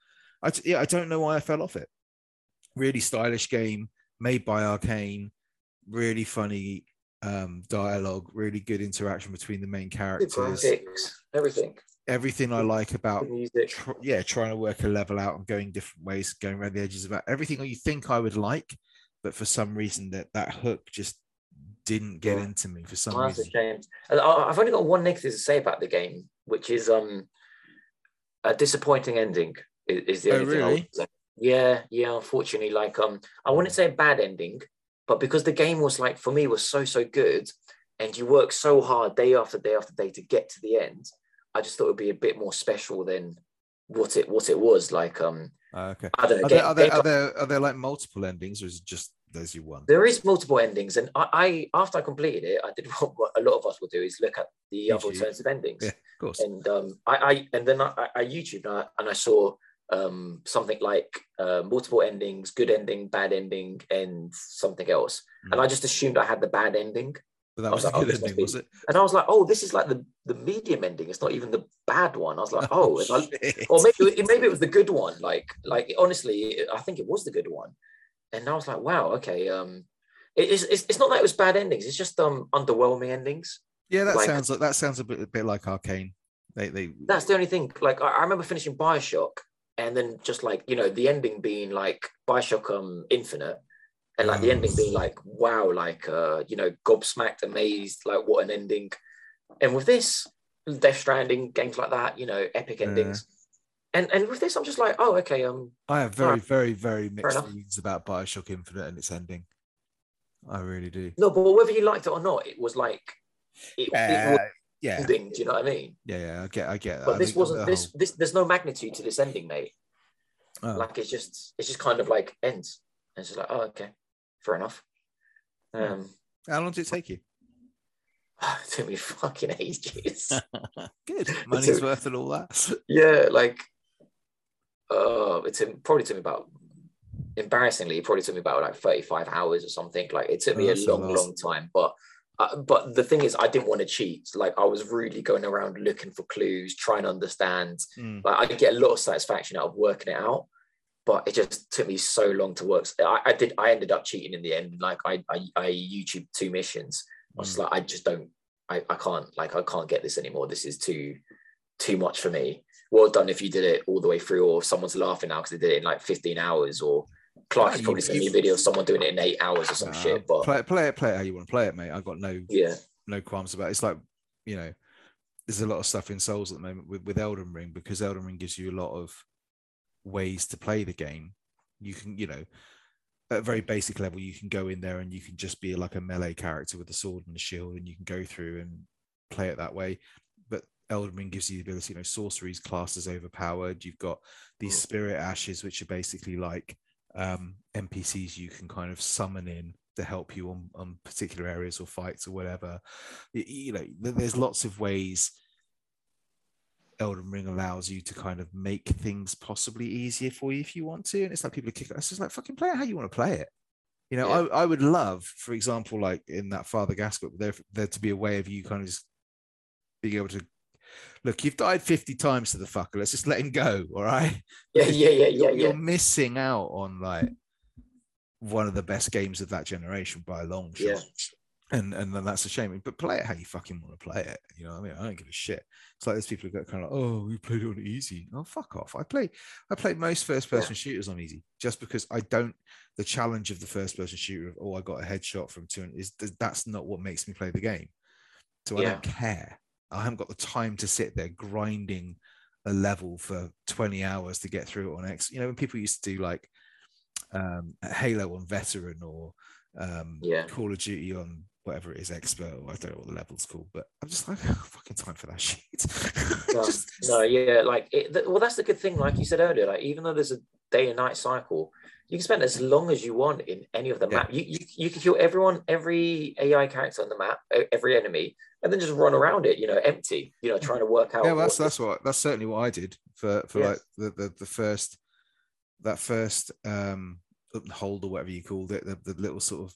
I, yeah, I don't know why I fell off it really stylish game made by Arkane really funny um dialogue really good interaction between the main characters graphics, everything. everything i like about The music. tr- yeah, trying to work a level out and going different ways, going around the edges about everything you think I would like, but for some reason that that hook just didn't get Yeah. into me for some Oh, reason. I've only got one negative to say about the game, which is um a disappointing ending. Is, is the Oh, only thing I really? Yeah, yeah. Unfortunately, like um, I wouldn't say a bad ending, but because the game was like for me was so so good, and you work so hard day after day after day to get to the end, I just thought it would be a bit more special than what it what it was. Like um, Ah, okay. I don't know. Are there, Game- are, there, are there are there like multiple endings, or is it just there's you one? there is multiple endings, and I, I after I completed it, I did what, what a lot of us will do is look at the other alternative endings. Yeah, of course. and um, I, I and then I, I- I YouTube and I, and I saw um, something like uh, multiple endings, good ending, bad ending, and something else. And Mm. I just assumed I had the bad ending, But that was was a like, oh, good must ending, was it? and I was like, oh, this is like the the medium ending. It's not even the bad one. I was like, oh, and I- or maybe it- maybe it was the good one. Like like honestly, I think it was the good one. And I was like, wow, okay. Um, it- it's, it's it's not that it was bad endings. It's just um underwhelming endings. yeah, that like- sounds like that sounds a bit a bit like Arkane. They they that's the only thing. Like I, I remember finishing Bioshock and then just like you know the ending being like Bioshock um Infinite, and like the ending being like wow, like uh you know gobsmacked, amazed, like what an ending. And with this Death Stranding games like that, you know, epic Yeah. endings. And and with this, I'm just like, oh okay, um, I have very Alright. very very mixed feelings about Bioshock Infinite and its ending. I really do. no, but whether you liked it or not, it was like it, it was yeah, ending. Do you know what I mean? yeah, yeah. I get, I get that. But I this wasn't this whole- this. There's no magnitude to this ending, mate. oh, like it's just it's just kind of like ends and it's just like oh okay fair enough um how long did it take you? it took me fucking ages Good, money's worth and all that. yeah like uh it took, probably took me about embarrassingly it probably took me about like 35 hours or something like it took Oh, me a a long long time but uh, but the thing is i didn't want to cheat like i was really going around looking for clues trying to understand Mm. like I get a lot of satisfaction out of working it out, but it just took me so long to work. I, I did. I ended up cheating in the end. Like I, I, I YouTube two missions. I was just like, I just don't. I, I can't. Like I can't get this anymore. This is too, too much for me. Well done if you did it all the way through, or someone's laughing now because they did it in like 15 hours, or Clark you- probably sent me you- a video of someone doing it in eight hours or some Nah, shit. But play, it- play it, play it how you want to play it, mate. I've got no yeah, no qualms about it. It's like, you know, there's a lot of stuff in Souls at the moment with, with Elden Ring because Elden Ring gives you a lot of ways to play the game. You can, you know, at a very basic level, you can go in there and you can just be like a melee character with a sword and a shield, and you can go through and play it that way. But Elden Ring gives you the ability, you know, sorceries classes overpowered. You've got these spirit ashes, which are basically like um, NPCs you can kind of summon in to help you on, on particular areas or fights or whatever. You know, there's lots of ways Elden Ring allows you to kind of make things possibly easier for you if you want to. And it's like people are kicking. It's just like fucking play it how you want to play it. You know, Yeah. I, I would love, for example, like in that Father Gascoigne, there there to be a way of you kind of just being able to look. You've died fifty times to the fucker. Let's just let him go. All right yeah, yeah, yeah, yeah, you're, yeah. you're missing out on like one of the best games of that generation by a long shot. Yeah. And and then that's a shame. But play it how you fucking want to play it. You know what I mean? I don't give a shit. It's like those people who go kind of like, oh, we played it on easy. Oh, fuck off. I play I play most first person shooters on easy just because I don't the challenge of the first person shooter of oh I got a headshot from two is that's not what makes me play the game. So I Yeah. don't care. I haven't got the time to sit there grinding a level for 20 hours to get through it on X. You know, when people used to do like um, Halo on veteran or um, Yeah. Call of Duty on whatever it is, expert, or I don't know what the level's called, but I'm just like, fucking time for that shit. no, Just- no, yeah, like it, th- well, that's the good thing. Like you said earlier, like even though there's a day and night cycle, you can spend as long as you want in any of the Yeah. map. You, you you can kill everyone, every AI character on the map, every enemy, and then just run around it, you know, empty, you know, trying to work out. yeah, well, that's what- that's what that's certainly what I did for for Yeah. like the, the the first that first um hold or whatever you called it, the, the little sort of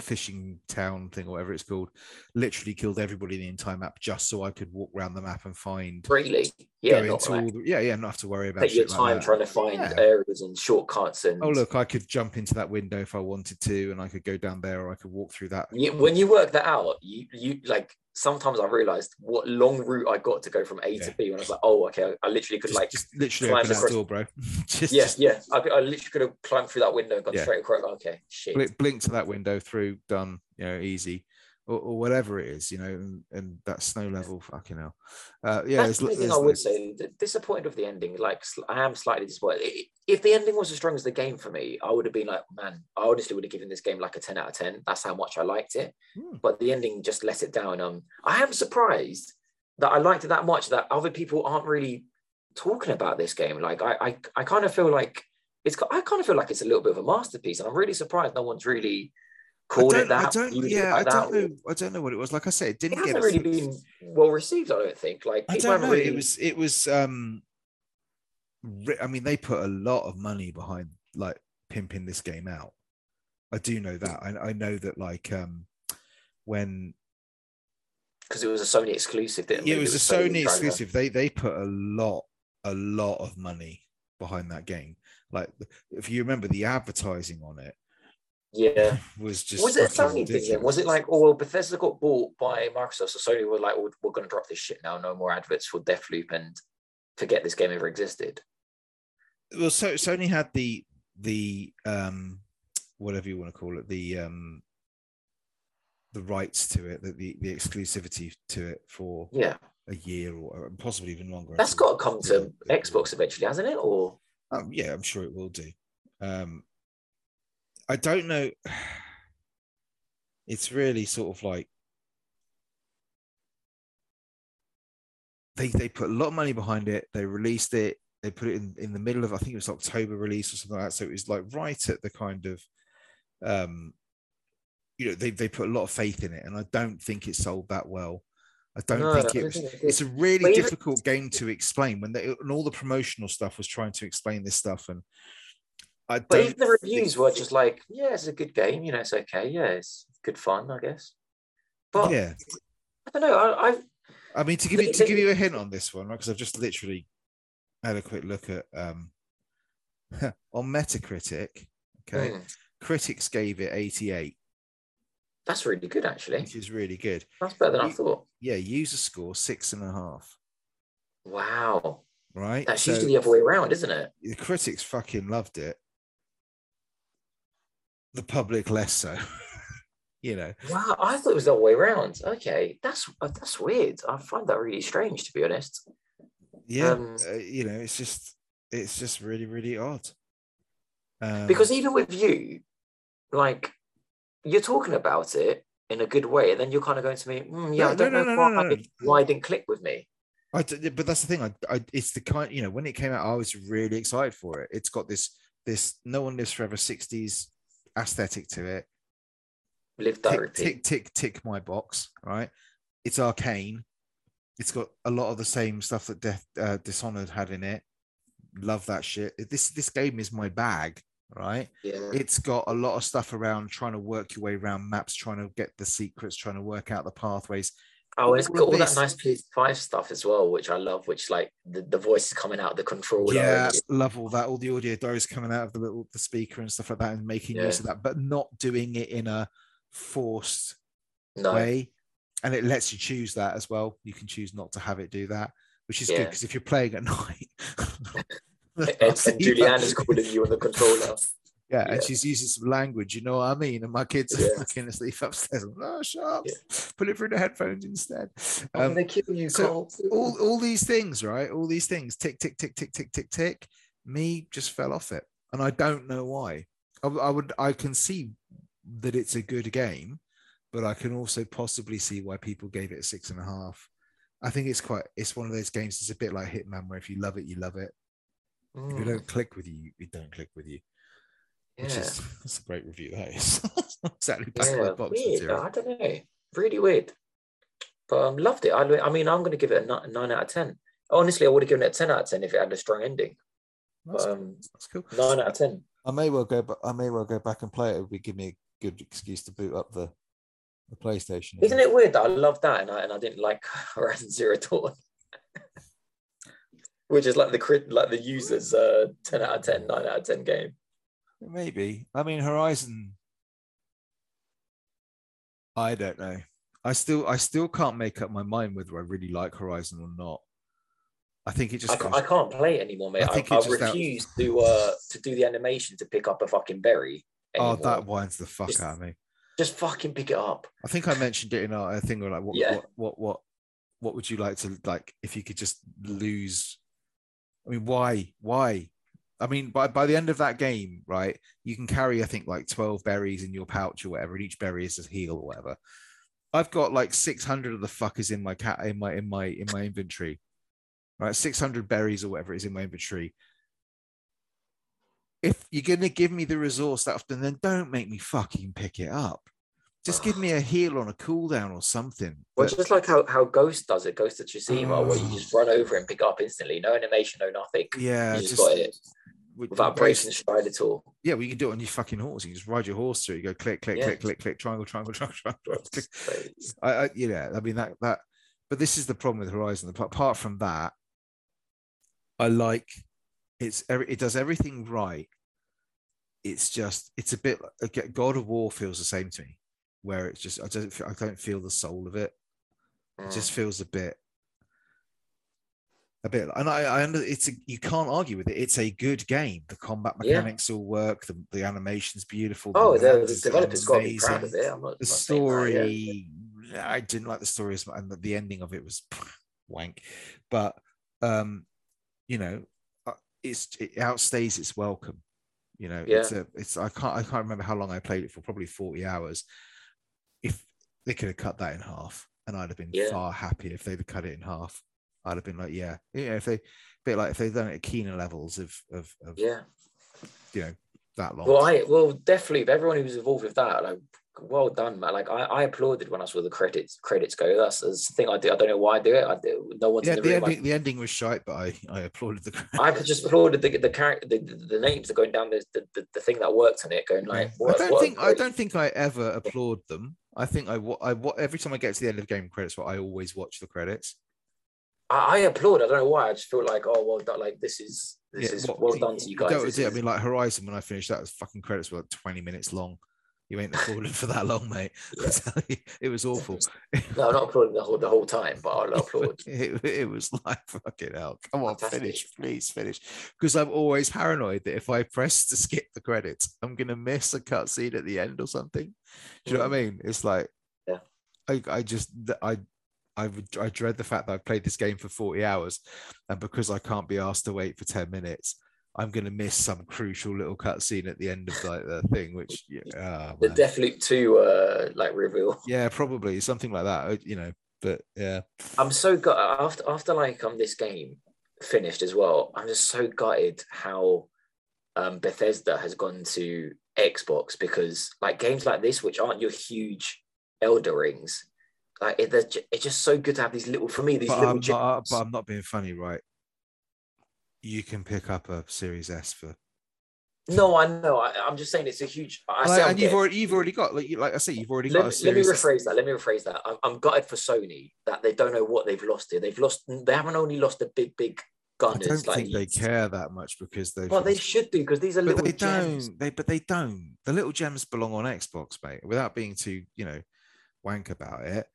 fishing town thing or whatever it's called. Literally killed everybody in the entire map just so I could walk around the map and find really, yeah, go not into like, all the, yeah yeah not have to worry about take your shit like time trying to find Yeah. areas and shortcuts and. Oh look, I could jump into that window if I wanted to, and I could go down there, or I could walk through that. You, when you work that out, you you like sometimes I realized what long route I got to go from A Yeah. to B. When I was like, oh, okay, I, I literally could Just, like just literally climb open that across- door, bro. just, yeah, just yeah. I, I literally could have climbed through that window and gone Yeah. straight across. Okay, shit. blink, blink to that window, through, done. You know, easy. Or, or whatever it is, you know, and, and that snow level, fucking hell. Uh, yeah, That's the thing I would say. Disappointed with the ending. Like I am slightly disappointed. If the ending was as strong as the game for me, I would have been like, man, I honestly would have given this game like a ten out of ten. That's how much I liked it. Hmm. But the ending just let it down. Um, I am surprised that I liked it that much that other people aren't really talking about this game. Like I, I, I kind of feel like it's. I kind of feel like it's a little bit of a masterpiece, and I'm really surprised no one's really called it that. I don't, yeah, I like don't know. I don't know what it was. Like I said, it It didn't get. hasn't really been well received. I don't think. Like I don't know. really- It was. It was. Um. I mean, they put a lot of money behind like pimping this game out. I do know that. I, I know that like um when because it was a Sony exclusive. Didn't yeah, we? it was a Sony Sony exclusive. They they put a lot a lot of money behind that game. Like if you remember the advertising on it Yeah. was just Was it Sony thing? Was it like, oh, well, Bethesda got bought by Microsoft, so Sony were like, oh, we're going to drop this shit now. No more adverts for Deathloop and forget this game ever existed. well so Sony had the the um whatever you want to call it the um the rights to it the the, the exclusivity to it for Yeah. a year or possibly even longer That's got to come to Xbox eventually, hasn't it? Or Um, yeah, I'm sure it will do. Um, I don't know. It's really sort of like they they put a lot of money behind it. They released it. They put it in, in the middle of I think it was October release or something like that. So it was like right at the kind of um you know they they put a lot of faith in it, and I don't think it sold that well. I don't No, think it was. think it did. It's a really difficult game to explain when they, and all the promotional stuff was trying to explain this stuff, and I but even the reviews were just like, yeah, it's a good game. You know, it's okay. Yeah, it's good fun, I guess. But yeah, I don't know. I, I I mean to give you to give you a hint on this one, right? Because I've just literally had a quick look at um on Metacritic. Okay, hmm, critics gave it 88, that's really good actually. which is really good. That's better than I thought. Yeah, user score six and a half. Wow, Right, that's So usually the other way around, isn't it? the critics fucking loved it. The public less so. you know, Wow, I thought it was the other way around. Okay, that's uh, that's weird. I find that really strange, to be honest. yeah, Um, uh, you know, it's just it's just really really odd. Um, Because even with you, like you're talking about it in a good way, and then you're kind of going to me, "Hmm, yeah, No, I don't no, know no, why, no. why it didn't click with me. I d- but that's the thing. I, I it's the kind you know when it came out, I was really excited for it. It's got this this no one lives forever '60s aesthetic to it. Live Tick tick tick tick my box. Right. It's Arkane. It's got a lot of the same stuff that Death uh, Dishonored had in it. Love that shit. This this game is my bag. Right. Yeah, It's got a lot of stuff around trying to work your way around maps, trying to get the secrets, trying to work out the pathways. Oh, it's all got all this- that nice PS5 stuff as well, which I love. Which like the, the voice is coming out of the controller. Yeah, love all that. All the audio diaries coming out of the little the speaker and stuff like that, and making use of that, but not doing it in a forced no, way. And it lets you choose that as well. You can choose not to have it do that, which is good because if you're playing at night, and, and Julianne is calling you on the controller. Yeah, Yeah. and she's using some language, you know what I mean? And my kids are Yeah. fucking asleep upstairs. I'm like, oh, shut up. Yeah. Put it through the headphones instead. I'm Um, gonna kill you, so Colt. all, all these things, right? All these things, tick, tick, tick, tick, tick, tick, tick. Me just fell off it. And I don't know why. I would, I can see that it's a good game, but I can also possibly see why people gave it a six and a half. I think it's quite, it's one of those games It's a bit like Hitman, where if you love it, you love it. If Mm, it don't click with you, it don't click with you which yeah. is that's a great review. That is exactly back yeah, box weird. material. I don't know. Really weird. But um, loved it. I, I mean, I'm going to give it a ni- nine out of ten. Honestly, I would have given it a ten out of ten if it had a strong ending. That's, But, um, that's cool. nine out of ten. I may well go, but I may well go back and play it. It would give me a good excuse to boot up the the PlayStation. Isn't it weird that I love that and I and I didn't like Horizon Zero Dawn, which is like the crit, like the users uh, ten out of 10, 9 out of ten game. Maybe. I mean, Horizon. I don't know. I still, I still can't make up my mind whether I really like Horizon or not. I think it just goes, I can't play it anymore, mate. I I, think I, it's just out- refuse to uh to do the animation to pick up a fucking berry. oh, that winds the fuck Just- out of me. just fucking pick it up. I think I mentioned it in our thing. Like, what, Yeah. what, what, what, what would you like to like if you could just lose? I mean, why, why? I mean, by by the end of that game, right, you can carry I think like twelve berries in your pouch or whatever, and each berry is a heal or whatever. I've got like six hundred of the fuckers in my cat in my in my in my inventory, right? Six hundred berries or whatever is in my inventory. If you're gonna give me the resource that often, then don't make me fucking pick it up. Just give me a heal on a cooldown or something. Well, But- just like how, how Ghost does it, Ghost of Tsushima, where you just Oh. run over and pick up instantly, no animation, no nothing. yeah, you just, just got it with- without base- stride at all. Yeah, well, you can do it on your fucking horse. You can just ride your horse through. You go click, click, Yeah. click, click, click, triangle, triangle, triangle, triangle. triangle, I, I, yeah, I mean that that. But this is the problem with Horizon. Apart apart from that, I like it's it does everything right. It's just it's a bit like God of War feels the same to me, where it's just I don't I don't feel the soul of it. It Mm. just feels a bit a bit and I, I under it's a, you can't argue with it. It's a good game. The combat Yeah. mechanics all work. The, the animation's beautiful. Oh, the, map the developers got to proud of it. I'm not, the not saying that, yeah. story I didn't like the story as much and the, ending of it was wank. But um you know uh, it's it outstays its welcome. You know it's a it's I can't I can't remember how long I played it for probably 40 hours. If they could have cut that in half and I'd have been Yeah. far happier if they'd have cut it in half I'd have been like yeah you know if they bit like if they'd done it at keener levels of of, of Yeah. you know that long Well, I well definitely if everyone who was involved with that, like well done, man. Like I, I applauded when I saw the credits credits go. That's, that's the thing I do. I don't know why I do it. I do. No one's yeah, in the the room. ending, the ending was shite, but I, I applauded the. I, I just applauded the the character, the, the, the names that going down the, the, the, the thing that worked on it, going like. I What, don't what think I don't think I ever applaud them. I think I, I every time I get to the end of game credits, well, I always watch the credits. I, I applaud. I don't know why. I just feel like oh well done. Like this is this Yeah, is what- well done to you guys. That was it. I mean, like Horizon, when I finished that, was fucking credits were like twenty minutes long. You ain't applauded for that long, mate. Yeah. you, it was awful. no, I'm not applauding the whole the whole time, but I'll applaud. It, it was like fucking hell. Come on, Fantastic. finish, please finish. Because I'm always paranoid that if I press to skip the credits, I'm gonna miss a cutscene at the end or something. Do you know what I mm. mean? It's like, Yeah. I, I just, I, I I dread the fact that I've played this game for 40 hours, and because I can't be asked to wait for 10 minutes, I'm gonna miss some crucial little cutscene at the end of like the thing, which, ah, The. Deathloop two uh like reveal. yeah, probably something like that. uh, You know, but yeah, I'm so gut after after like um this game finished as well. I'm just so gutted how um Bethesda has gone to Xbox because like games like this, which aren't your huge Elden Rings, like it, it's just so good to have these little for me these but little. Um, I'm, not, uh, gems. but I'm not being funny, right? You can pick up a Series S for, no, I know. I, I'm just saying it's a huge. I I'm and you've already, you've already got, like, like I say, you've already let, got a let me rephrase that. Let me rephrase that. I'm, I'm gutted for Sony that they don't know what they've lost here. They've lost. They haven't only lost the big, big I gunners. don't like think they care that much because they've. Well, they should do because these are but little they gems. don't. They but they don't. The little gems belong on Xbox, mate. Without being too, you know, wank about it.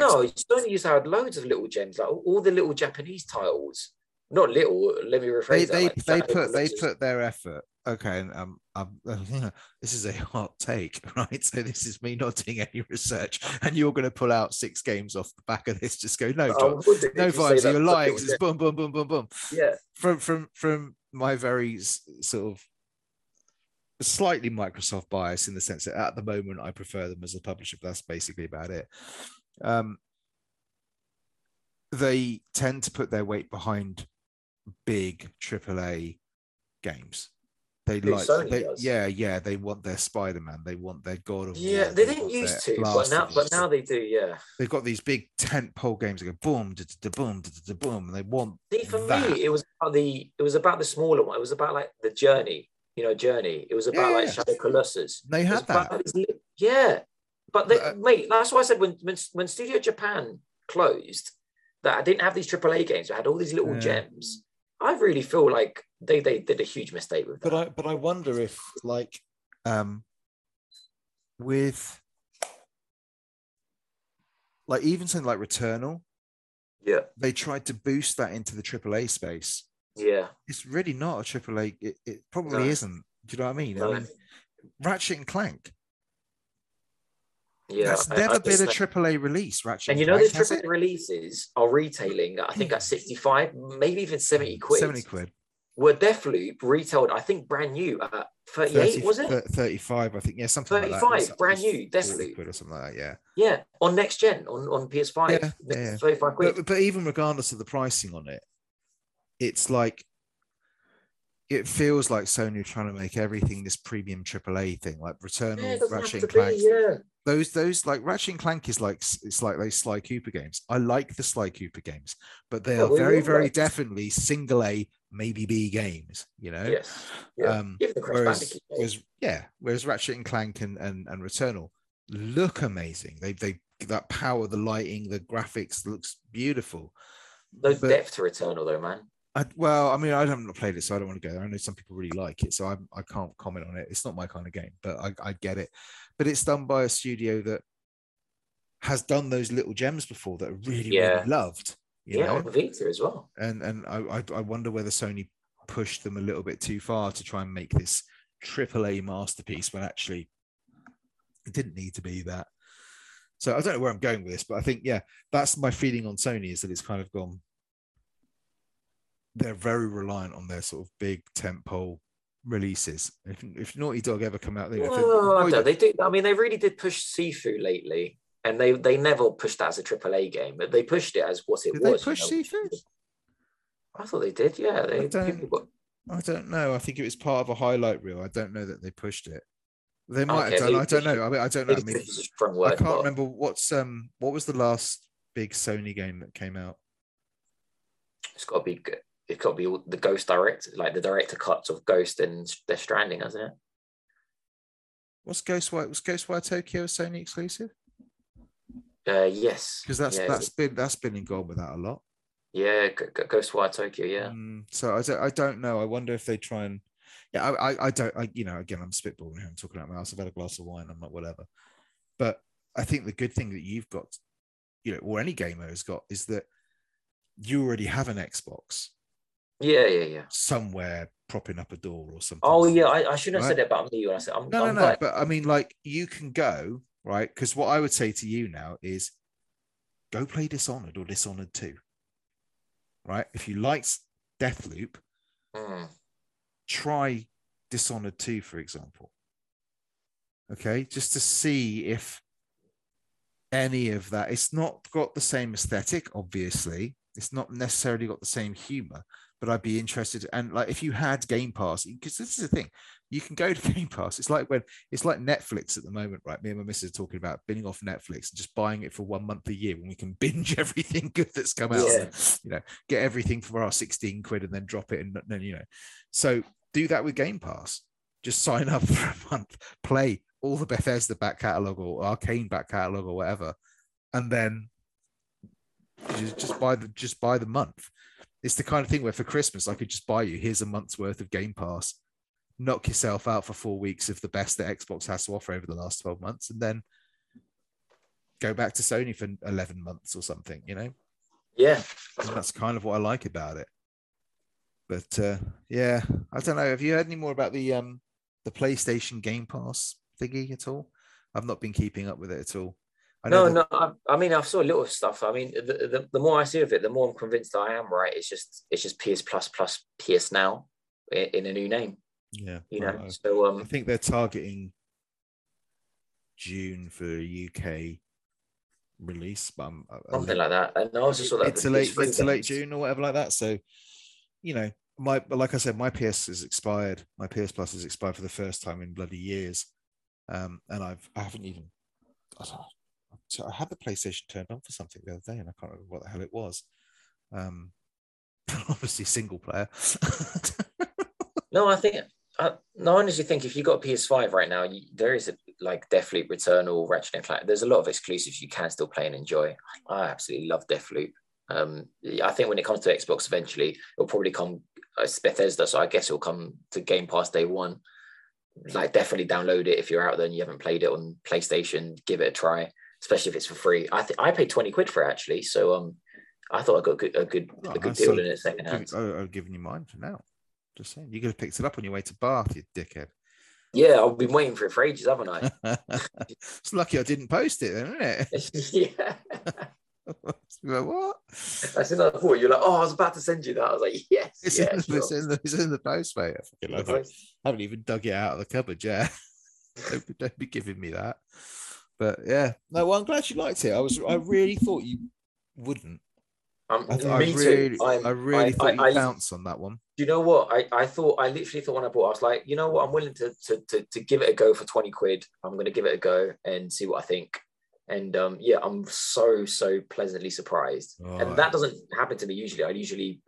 No, Sony used to have loads of little gems, like all all the little Japanese titles. Not little. Let me rephrase they that. they, like, they put they put their effort okay and um, um this is a hot take right so this is me not doing any research and you're going to pull out six games off the back of this just go no John, no vibes you're lying it's boom boom boom boom boom. Yeah, from from from my very sort of slightly Microsoft bias in the sense that at the moment I prefer them as a publisher, but that's basically about it. Um, they tend to put their weight behind big AAA games. They Who, like, they, yeah, yeah. They want their Spider Man. They want their God of yeah. War, They want didn't used to, but now, but now they do. Yeah. they've got these big tent pole games that go boom, da, da, boom, da, da, boom, and they want See, for that. me, it was about the it was about the smaller one. It was about like the journey. You know, journey. It was about Yeah, like. Shadow Colossus. They had that. about Yeah, but But, uh, mate, that's why I said when, when when Studio Japan closed, that I didn't have these AAA games. I had all these little Yeah. gems. I really feel like they they did a huge mistake with that. but I but I wonder if like um with like even something like Returnal, yeah, they tried to boost that into the AAA space. yeah. It's really not a AAA. It, it probably No. isn't. Do you know what I mean? No. I mean, Ratchet and Clank. Yeah, That's I- never I been a AAA release, Ratchet. And you know the Clank, triple it? releases are retailing, I think at 65, maybe even 70 quid. 70 quid. Where Deathloop retailed, I think brand new at 38, 30 was it? thir- 35, I think. Yeah, something like that. 35, brand new, 40 definitely. quid or something like that, yeah. Yeah, on next gen, on, on PS5. Yeah, yeah, yeah. 35 quid. But, but even regardless of the pricing on it, it's like it feels like Sony are trying to make everything this premium AAA thing, like Returnal, yeah, Ratchet and Clank. be, yeah. Those those like Ratchet and Clank is like it's like those Sly Cooper games. I like the Sly Cooper games, but they Yeah, are very very like- definitely single A, maybe B games. You know. Yes. Yeah. Um, whereas, whereas, yeah, whereas Ratchet and Clank and, and, and Returnal look amazing. They they that power, the lighting, the graphics looks beautiful. no but- depth to Returnal, though, man. I, well, I mean, I haven't played it, so I don't want to go there. I know some people really like it, so I I can't comment on it. It's not my kind of game, but I, I get it. But it's done by a studio that has done those little gems before that are really Yeah. really loved. You Yeah, know? on Vita as well. and and I, I I wonder whether Sony pushed them a little bit too far to try and make this triple A masterpiece when actually it didn't need to be that. So I don't know where I'm going with this, but I think yeah, that's my feeling on Sony is that it's kind of gone. They're very reliant on their sort of big tentpole releases. If if Naughty Dog ever come out, you if- Well, I don't- they do. I mean, they really did push Sifu lately, and they they never pushed that as a AAA game, but they pushed it as what it Did they was. you push know, Sifu? I thought they did. Yeah, they. don't- got- I don't know. I think it was part of a highlight reel. I don't know that they pushed it. They might Okay, have done. I don't know. I mean, I don't know. I mean, push is a strong I can't but remember what's um what was the last big Sony game that came out. It's got to be. g- Got to be all- the Ghost direct, like the director cuts of Ghost and Death Stranding, hasn't it? What's Ghostwire? Was Ghostwire Tokyo a Sony exclusive? Uh, yes. Because that's yeah, that's been that's been in gone with that a lot. yeah, G- G- Ghostwire Tokyo. Yeah. Mm, so I don't I don't know. I wonder if they try and yeah. I I, I don't. I you know again I'm spitballing here. I'm talking out my mouth. I've had a glass of wine. I'm like whatever. But I think the good thing that you've got, you know, or any gamer has got, is that you already have an Xbox Yeah, yeah, yeah. somewhere propping up a door or something. Oh yeah, I, I shouldn't have said that about me when I said I'm. No, no, I'm no. glad- But I mean, like, you can go, right? Because what I would say to you now is go play Dishonored or Dishonored 2. Right? If you liked Deathloop, Mm. try Dishonored 2, for example. Okay, just to see if any of that, it's not got the same aesthetic, obviously. It's not necessarily got the same humor, but I'd be interested. And like, if you had Game Pass, because this is the thing, you can go to Game Pass. It's like when it's like Netflix at the moment, right? Me and my missus are talking about binning off Netflix and just buying it for one month a year when we can binge everything good that's come out. Yeah. You know, get everything for our 16 quid and then drop it and then, you know. So do that with Game Pass. Just sign up for a month, play all the Bethesda back catalog or Arkane back catalog or whatever, and then just, just buy the just buy the month. It's the kind of thing where for Christmas I could just buy you here's a month's worth of Game Pass, knock yourself out for four weeks of the best that Xbox has to offer over the last twelve months, and then go back to Sony for eleven months or something. You know, Yeah. and that's kind of what I like about it. But uh, yeah, I don't know. Have you heard any more about the um the PlayStation Game Pass thingy at all? I've not been keeping up with it at all. I No, that- no. I, I mean, I've saw a little stuff. I mean, the, the, the more I see of it, the more I'm convinced I am right. It's just it's just PS Plus plus PS Now in, in a new name. Yeah, You know. right. So I um, think they're targeting June for UK release, but I'm, I- I something like that. And I also saw that the to late, PS3 mid to late June or whatever like that. So, you know, my like I said, my PS is expired. My PS Plus is expired for the first time in bloody years, um, and I've I haven't even. I, don't know, I had the PlayStation turned on for something the other day, and I can't remember what the hell it was. Um, obviously single player. No, I think I, no, honestly think if you've got a PS5 right now, you, there is a like Deathloop, Returnal, Ratchet and Clank. There's a lot of exclusives you can still play and enjoy. I absolutely love Deathloop. Um, I think when it comes to Xbox, eventually it'll probably come. uh, Bethesda, so I guess it'll come to Game Pass day one. Like, definitely download it if you're out there and you haven't played it on PlayStation. Give it a try, especially if it's for free. I think I paid twenty quid for it actually, so um, I thought I got a good a good, Well, a good deal in it second hand. I, I've given you mine for now. Just saying, you could have picked it up on your way to Bath, you dickhead. Yeah, I've been waiting for it for ages, haven't I? it's lucky I didn't post it, then, isn't it? yeah. like, what? As soon as I thought, you're like, oh, I was about to send you that. I was like, yes. It's, yeah, in, the, sure. it's, in the, it's in the post, mate. I fucking love it. I haven't even dug it out of the cupboard yet. don't, don't be giving me that. But yeah, no. Well, I'm glad you liked it. I was, I really thought you wouldn't. Um, I, I me really, too. I'm- I really I- thought I- you'd I- bounce on that one. Do you know what? I, I thought I literally thought when I bought, I was like, you know what, I'm willing to to to, to give it a go for 20 quid. I'm gonna give it a go and see what I think. And um, yeah, I'm so so pleasantly surprised. Oh, and that doesn't happen to me usually. I usually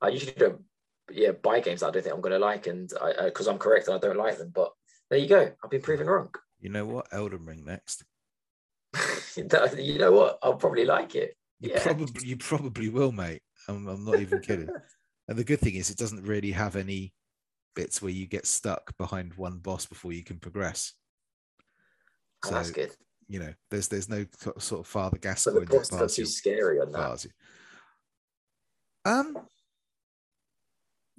I usually don't yeah buy games that I don't think I'm gonna like and I because I'm correct and I don't like them. But there you go. I've been proven wrong. you know what? Elden Ring next. you know what? I'll probably like it. You Yeah. probably, you probably will, mate. I'm, I'm not even kidding. And the good thing is, it doesn't really have any bits where you get stuck behind one boss before you can progress. Oh, So that's good. you know, there's there's no sort of Father But the boss not too scary on that. Um,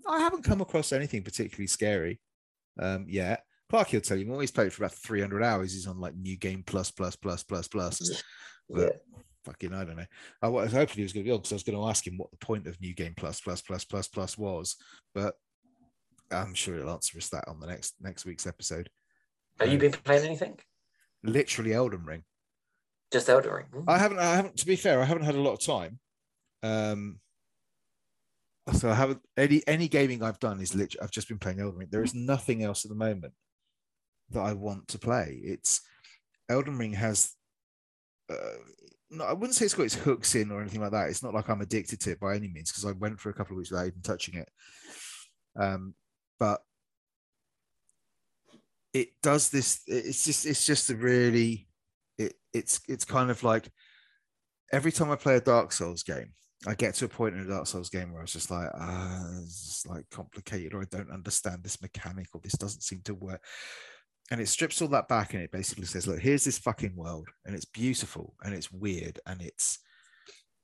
I haven't come across anything particularly scary, um, yet. Clark will tell you more. He's played for about 300 hours. He's on like new game plus plus plus plus plus. Yeah. Fucking, I don't know. I was hoping he was going to be on because I was going to ask him what the point of New Game Plus Plus Plus Plus Plus was, but I'm sure he'll answer us that on the next next week's episode. Have you Um, been playing anything? Literally Elden Ring. Just Elden Ring. Hmm. I haven't. I haven't. To be fair, I haven't had a lot of time. Um. So I haven't any any gaming I've done is literally I've just been playing Elden Ring. There is nothing else at the moment that I want to play. It's Elden Ring has. Uh, no, I wouldn't say it's got its hooks in or anything like that. It's not like I'm addicted to it by any means because I went for a couple of weeks without even touching it. Um, but it does this. It's just. It's just a really. It. It's. It's kind of like every time I play a Dark Souls game, I get to a point in a Dark Souls game where I was just like, ah, it's like complicated, or I don't understand this mechanic, or this doesn't seem to work. And it strips all that back and it basically says, look, here's this fucking world, and it's beautiful and it's weird and it's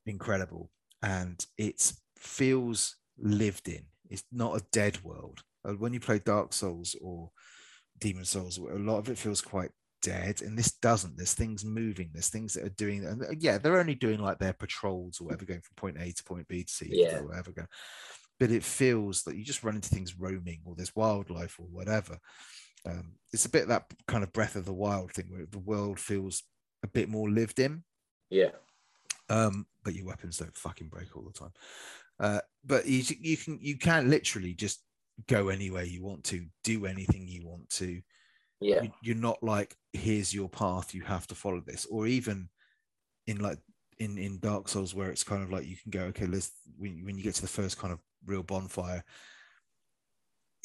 incredible and it feels lived in. It's not a dead world. Uh, When you play Dark Souls or Demon Souls, a lot of it feels quite dead, and this doesn't. There's things moving. There's things that are doing, and uh, yeah, they're only doing like their patrols or whatever, going from point A to point B to C, Yeah. or whatever. But it feels that you just run into things roaming, or there's wildlife, or whatever. Um, it's a bit that kind of breath of the wild thing, where the world feels a bit more lived in Yeah. um, but your weapons don't fucking break all the time. Uh, but you, you can you can literally just go anywhere you want to, do anything you want to. Yeah. You, you're not like here's your path, you have to follow this, or even in like in in Dark Souls where it's kind of like you can go okay, let's when, when you get to the first kind of real bonfire.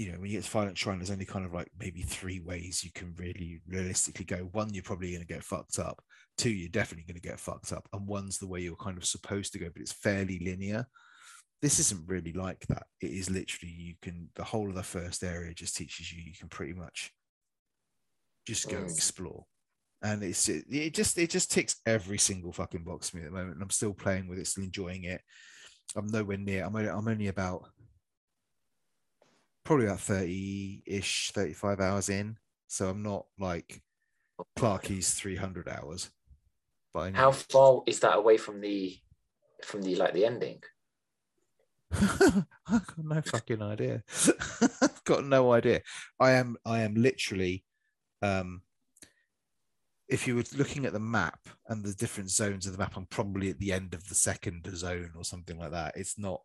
You know, when you get to Firelink Shrine, there's only kind of like maybe three ways you can really realistically go. One, you're probably going to get fucked up. Two you're definitely going to get fucked up and one's the way you're kind of supposed to go but it's fairly linear. This isn't really like that. It is literally you can the whole of the first area just teaches you you can pretty much just go Mm. explore. And it's it, it just it just ticks every single fucking box for me at the moment and i'm still playing with it still enjoying it. I'm nowhere near i'm only, I'm only about probably about 30-ish 35 hours in so i'm not like clarky's 300 hours any How far is that away from the from the like the ending? I've got no fucking idea. I've got no idea. I am I am literally um if you were looking at the map and the different zones of the map, I'm probably at the end of the second zone or something like that. It's not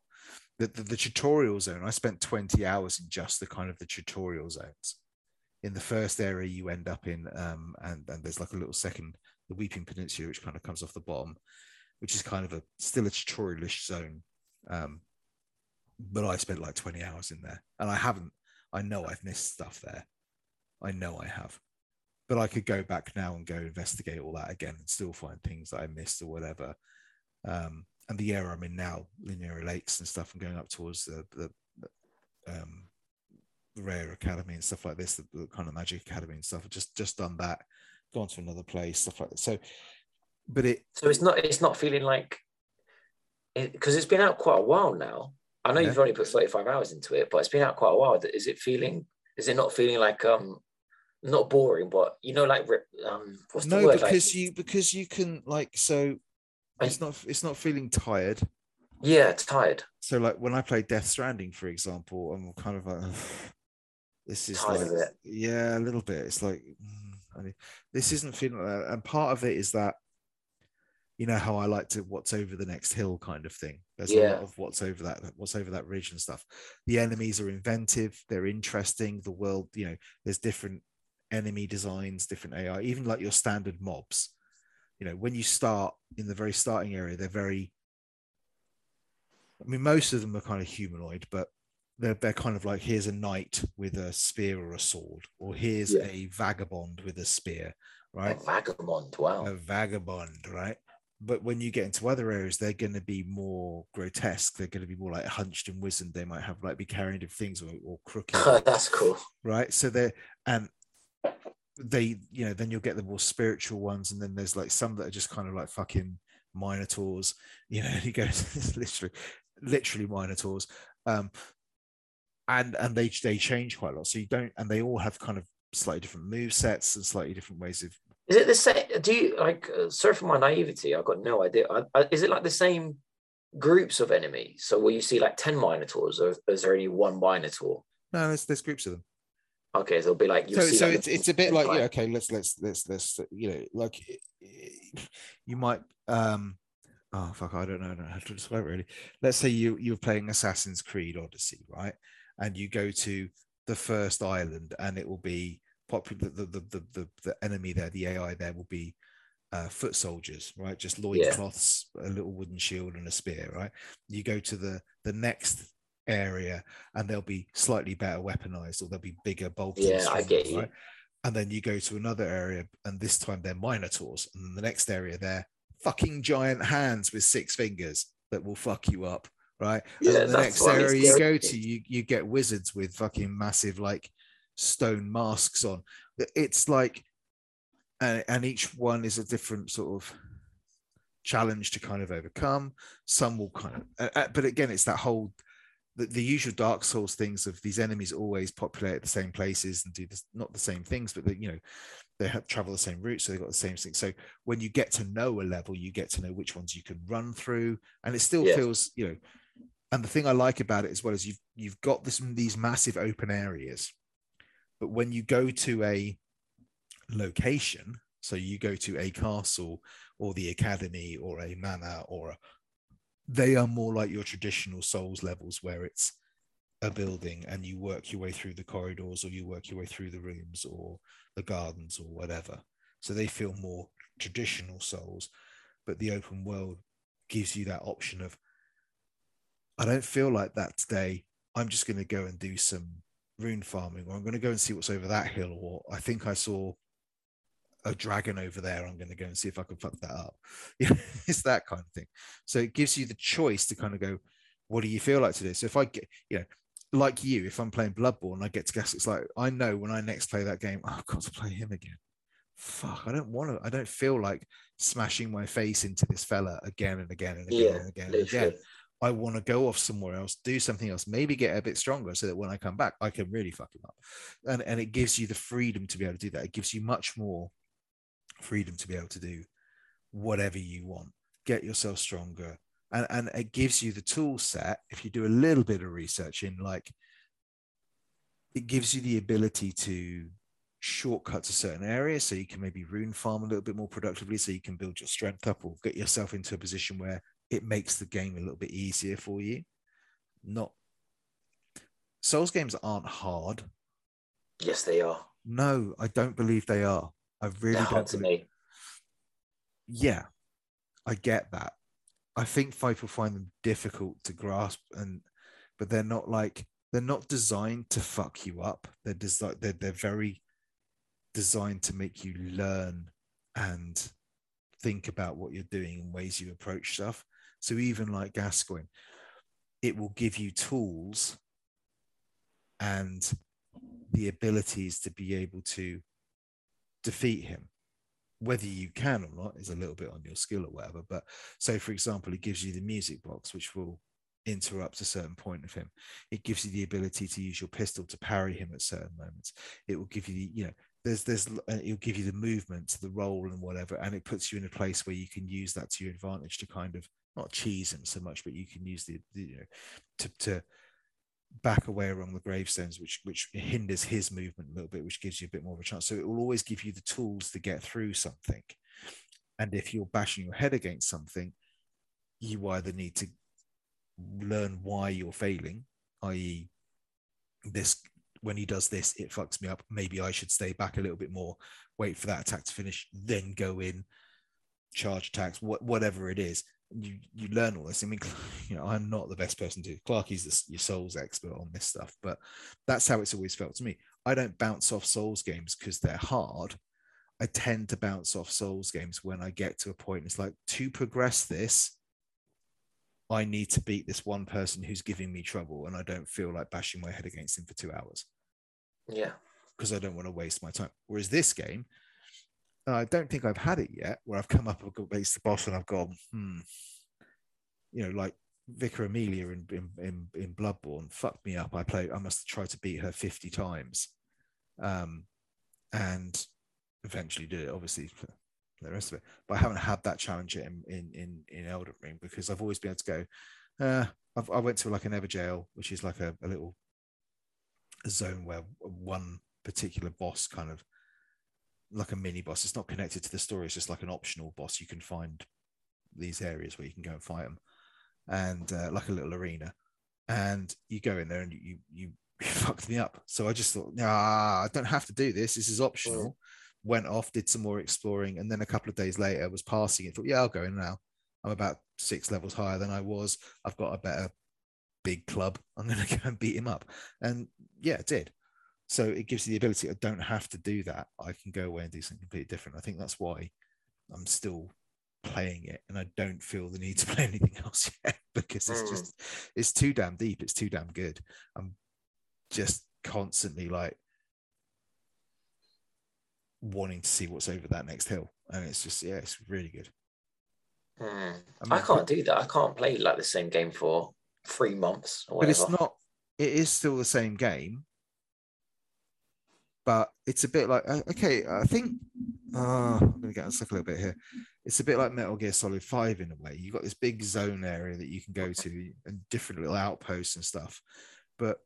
the, the, the tutorial zone. I spent 20 hours in just the kind of the tutorial zones. In the first area you end up in, um, and, and there's like a little second, the Weeping Peninsula, which kind of comes off the bottom, which is kind of a still a tutorialish zone. Um, but I spent like 20 hours in there and I haven't, I know I've missed stuff there. I know I have, but I could go back now and go investigate all that again and still find things that I missed or whatever. Um, and the area I'm in now, Liurnia Lakes and stuff, and going up towards the, the, the, um, the Rare Academy and stuff like this, the, the kind of Magic Academy and stuff. I've just just done that, gone to another place, stuff like that. So, but it So it's not it's not feeling like because it, has been out quite a while now. I know Yeah. you've only put 35 hours into it, but it's been out quite a while. Is it feeling is it not feeling like um not boring, but you know, like um, what's the no word? because like, you because you can like so I- it's not it's not feeling tired. Yeah, tired, so like when i play death stranding for example i'm kind of like this is Tired like of it. yeah a little bit. It's like mm, I mean, this isn't feeling like and part of it is that you know how i like to what's over the next hill kind of thing? There's a lot of what's over that what's over that ridge and stuff. The enemies are inventive they're interesting the world you know there's different enemy designs different ai even like your standard mobs you know when you start in the very starting area they're very i mean most of them are kind of humanoid but they're, they're kind of like here's a knight with a spear or a sword or here's Yeah. a vagabond with a spear right? a vagabond. Wow. a vagabond right but when you get into other areas they're going to be more grotesque they're going to be more like hunched and wizened they might have like be carrying different things or, or crooked That's cool. right so they're and they you know then you'll get the more spiritual ones and then there's like some that are just kind of like fucking minotaurs you know you go literally literally minotaurs um and and they they change quite a lot so you don't and they all have kind of slightly different move sets and slightly different ways of Is it the same? Do you like? Uh, sorry for my naivety. I've got no idea. I, I, is it like the same groups of enemies? So will you see like ten minotaurs, or is there only one minotaur? no there's, there's groups of them Okay, so it'll be like you. so see so it's, it's a bit like yeah okay let's let's let's let's you know like you might um oh fuck i don't know, I don't know how to describe it really let's say you you're playing assassin's creed odyssey right and you go to the first island and it will be popular the the the, the, the enemy there the ai there will be uh, foot soldiers, right? Just loincloths, a little wooden shield, and a spear, right? You go to the the next area, and they'll be slightly better weaponized, or they'll be bigger, bulkier. Yeah, I get you. Right? And then you go to another area, and this time they're minotaurs, and the next area they're fucking giant hands with six fingers that will fuck you up, right? Yeah, and then the next area you go to, you you get wizards with fucking massive like stone masks on. It's like, and, and each one is a different sort of challenge to kind of overcome. Some will kind of, uh, but again, it's that whole the, the usual Dark Souls things of these enemies always populate at the same places and do this, not the same things, but they, you know they have travel the same route, so they've got the same thing. So when you get to know a level, you get to know which ones you can run through, and it still Yeah. feels you know. And the thing I like about it as well is you've you've got this these massive open areas, but when you go to a location, so you go to a castle or the academy or a manor or a they are more like your traditional souls levels where it's a building and you work your way through the corridors or you work your way through the rooms or the gardens or whatever. So they feel more traditional souls but the open world gives you that option of i don't feel like that today. I'm just going to go and do some rune farming or i'm going to go and see what's over that hill or i think i saw a dragon over there i'm going to go and see if i can fuck that up yeah it's that kind of thing so it gives you the choice to kind of go what do you feel like today so if i get you know like you if i'm playing bloodborne i get to guess it's like i know when i next play that game oh, i've got to play him again fuck i don't want to i don't feel like smashing my face into this fella again and again and again Yeah, and again and again. I want to go off somewhere else, do something else, maybe get a bit stronger so that when I come back, I can really fuck him up. And, and it gives you the freedom to be able to do that. It gives you much more freedom to be able to do whatever you want, get yourself stronger. And, and it gives you the tool set, if you do a little bit of research in, like, it gives you the ability to shortcut to certain areas so you can maybe rune farm a little bit more productively so you can build your strength up or get yourself into a position where it makes the game a little bit easier for you. Not Souls games aren't hard. Yes, they are. No, I don't believe they are. I really They're don't. to me. Yeah, I get that. I think people find them difficult to grasp, and but they're not like they're not designed to fuck you up. They're designed. They're they're very designed to make you learn and think about what you're doing and ways you approach stuff. So even like Gascoigne, it will give you tools and the abilities to be able to defeat him. Whether you can or not is a little bit on your skill or whatever. But so, for example, it gives you the music box, which will interrupt a certain point of him. It gives you the ability to use your pistol to parry him at certain moments. It will give you the, you know, there's there's uh, it'll give you the movement the roll and whatever, and it puts you in a place where you can use that to your advantage to kind of not cheese him so much, but you can use the, the you know to to back away along the gravestones, which which hinders his movement a little bit, which gives you a bit more of a chance. So it will always give you the tools to get through something. And if you're bashing your head against something, you either need to learn why you're failing, i.e., this when he does this, it fucks me up. Maybe I should stay back a little bit more, wait for that attack to finish, then go in, charge attacks, wh- whatever it is. You you learn all this. I mean, you know, I'm not the best person to. Clarky's the, your Souls expert on this stuff, but that's how it's always felt to me. I don't bounce off Souls games because they're hard. I tend to bounce off Souls games when I get to a point. It's like to progress this, I need to beat this one person who's giving me trouble, and I don't feel like bashing my head against him for two hours. Yeah. Because I don't want to waste my time. Whereas this game, I don't think I've had it yet where I've come up, I've the boss, and I've gone, hmm, you know, like Vicar Amelia in, in, in, in Bloodborne fucked me up. I play, I must try to beat her 50 times. Um, and eventually did it, obviously, the rest of it. But I haven't had that challenge in in in, in Elden Ring because I've always been able to go. Uh, I've, i went to like an Evergaol, which is like a, a little zone where one particular boss kind of like a mini boss. It's not connected to the story. It's just like an optional boss. You can find these areas where you can go and fight them, and uh, like a little arena. And you go in there and you you, you fucked me up. So I just thought, nah, I don't have to do this. This is optional. Went off, did some more exploring, and then a couple of days later was passing it. Thought, yeah, I'll go in now. I'm about six levels higher than I was. I've got a better big club. I'm going to go and beat him up. And yeah, it did. So it gives you the ability. I don't have to do that. I can go away and do something completely different. I think that's why I'm still playing it, and I don't feel the need to play anything else yet because it's mm. just it's too damn deep. It's too damn good. I'm just constantly like wanting to see what's over that next hill, and it's just yeah, it's really good. Mm. I, mean, I can't do that. I can't play like the same game for three months. but it's not. It is still the same game, but it's a bit like uh, okay. I think uh, I'm to get stuck a little bit here. It's a bit like Metal Gear Solid Five in a way. You've got this big zone area that you can go to and different little outposts and stuff, but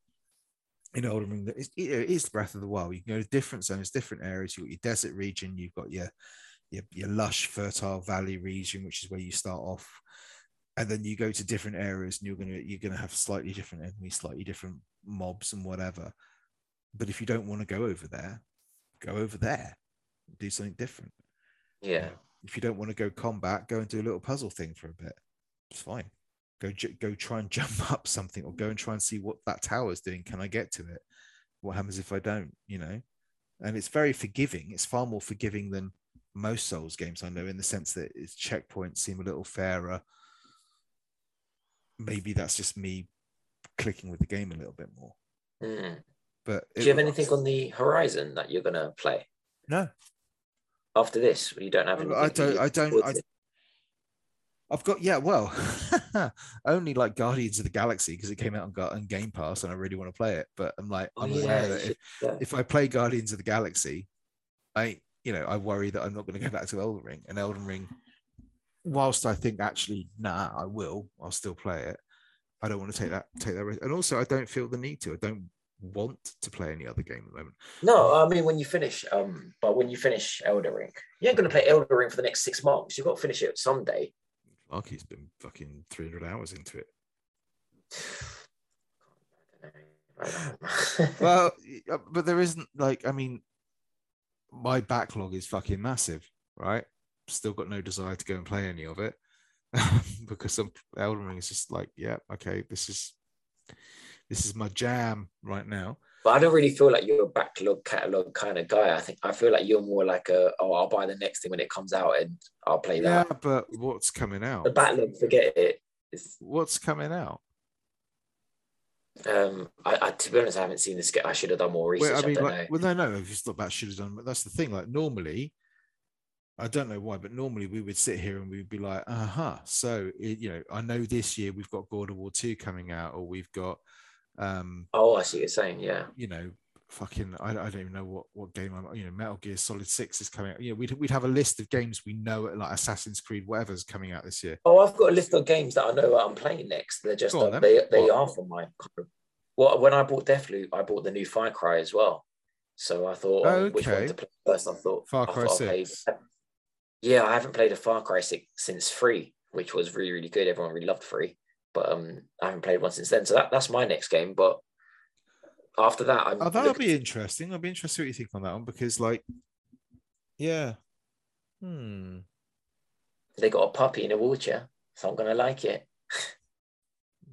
in Elden Ring, it is the Breath of the Wild. You can go to different zones, different areas. You've got your desert region. You've got your your, your lush, fertile valley region, which is where you start off and then you go to different areas and you're gonna you're gonna have slightly different enemies, slightly different mobs and whatever. But if you don't want to go over there, go over there, do something different. Yeah. if you don't want to go combat, go and do a little puzzle thing for a bit. It's fine. Go go try and jump up something, or go and try and see what that tower is doing. Can I get to it? What happens if I don't? You know. And it's very forgiving. It's far more forgiving than most Souls games I know, in the sense that its checkpoints seem a little fairer maybe that's just me clicking with the game a little bit more. Mm. But do you have anything on the horizon that you're going to play? No. After this, you don't have anything. I don't. I don't. I, I've got yeah. Well, only like Guardians of the Galaxy because it came out on, on, Game Pass and I really want to play it. But I'm like, oh, I'm yeah, aware that if, yeah. if I play Guardians of the Galaxy, I you know I worry that I'm not going to go back to Elden Ring. And Elden Ring whilst I think actually, nah, I will, I'll still play it. I don't want to take that take that risk, and also I don't feel the need to. I don't want to play any other game at the moment. No, I mean when you finish, um, but when you finish Elden Ring, you ain't gonna play Elden Ring for the next six months. You've got to finish it someday. Clarky's been fucking three hundred hours into it. well, but there isn't like I mean, my backlog is fucking massive, right? still got no desire to go and play any of it because some Elden Ring is just like, yeah, okay, this is this is my jam right now. But I don't really feel like you're a backlog catalog kind of guy. I think I feel like you're more like a oh, I'll buy the next thing when it comes out and I'll play that. Yeah, but what's coming out? The backlog, forget it. It's... What's coming out? Um, I, I, to be honest, I haven't seen this. I should have done more research. Well, I mean, I like, well, no, no. It's not about should have done, but that's the thing. Like normally, I don't know why, but normally we would sit here and we'd be like, uh huh. So, it, you know, I know this year we've got God of War 2 coming out, or we've got. Um Oh, I see what you're saying. Yeah. You know, fucking I, I don't even know what what game I'm you know Metal Gear Solid Six is coming out. You know we'd we'd have a list of games we know like Assassin's Creed whatever's coming out this year. Oh, I've got a list of games that I know I'm playing next. They're just on uh, they they What? are from my. Well, when I bought Deathloop, I bought the new Far Cry as well. So I thought, um, which one Okay. to play first? I thought Far Cry thought I'll 6. Yeah, I haven't played a Far Cry six since three, which was really really good. Everyone really loved three, but um, I haven't played one since then. So that, that's my next game. But after that, I'm Oh, that'll looking- be interesting. I'll be interested what you think on that one because like, yeah, hmm. they got a puppy in a wheelchair, so I'm gonna like it.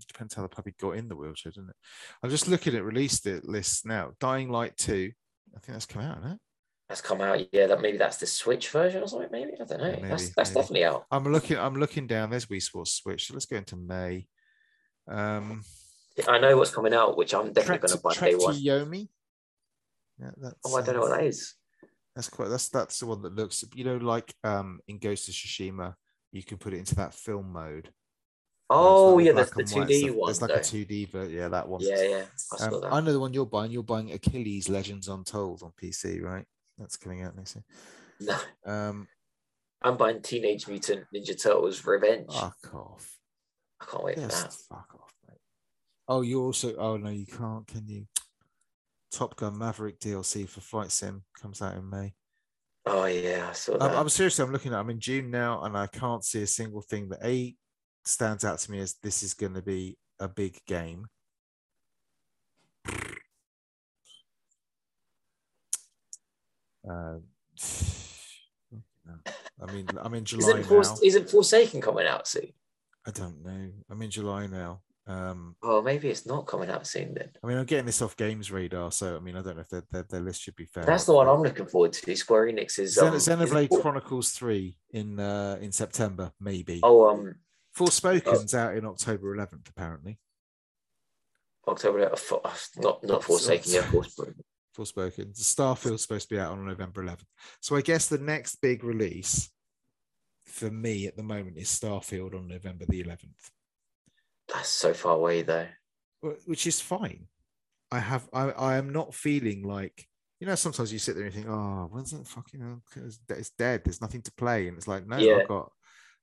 depends how the puppy got in the wheelchair, doesn't it? I'm just looking at release the list now. Dying Light 2. I think that's come out, isn't it? That's come out. Yeah, that maybe that's the Switch version or something. Maybe I don't know. Yeah, that's maybe, that's maybe. definitely out. I'm looking, I'm looking down. There's Wii Sports Switch. So let's go into May. Um I know what's coming out, which I'm definitely going to, buy day one. Yomi. Yeah, that's Oh, I don't know what that is. That's quite that's that's the one that looks you know like um in Ghost of Tsushima you can put it into that film mode. Oh, It's yeah, that's the white 2D one. There's like though. a 2D, but yeah, that one. Yeah, yeah. I saw Um, that. I know the one you're buying. You're buying Achilles Legends Untold on PC, right? That's coming out next year. No, Um, I'm buying Teenage Mutant Ninja Turtles Revenge. fuck off. I can't wait for that. fuck off, mate. Oh, you also. Oh no, you can't. Can you? Top Gun Maverick DLC for Flight Sim comes out in May. Oh yeah, I saw that. I'm, I'm seriously. I'm looking at. I'm in June now, and I can't see a single thing that a stands out to me as this is going to be a big game. Uh, I mean, I'm in July isn't, now. Force, isn't Forsaken coming out soon? I don't know. I'm in July now. Um, Oh, maybe it's not coming out soon then. I mean, I'm getting this off Games Radar, so I mean, I don't know if their, their, their list should be fair. That's the one I'm looking forward to. Square Enix is. Xen- Um, Xenoblade For- Chronicles Three in uh, in September, maybe. Oh, um, Forspoken's out in October 11th, apparently. October. uh, for- uh, Not not Forsaken. Yeah, Forspoken. Forspoken. Starfield's supposed to be out on November 11th. So I guess the next big release for me at the moment is Starfield on November the 11th, That's so far away though. which is fine. I have I, I am not feeling like you know sometimes you sit there and think ah, oh when's that fucking uh, it's it's dead there's nothing to play and it's like no Yeah. I've got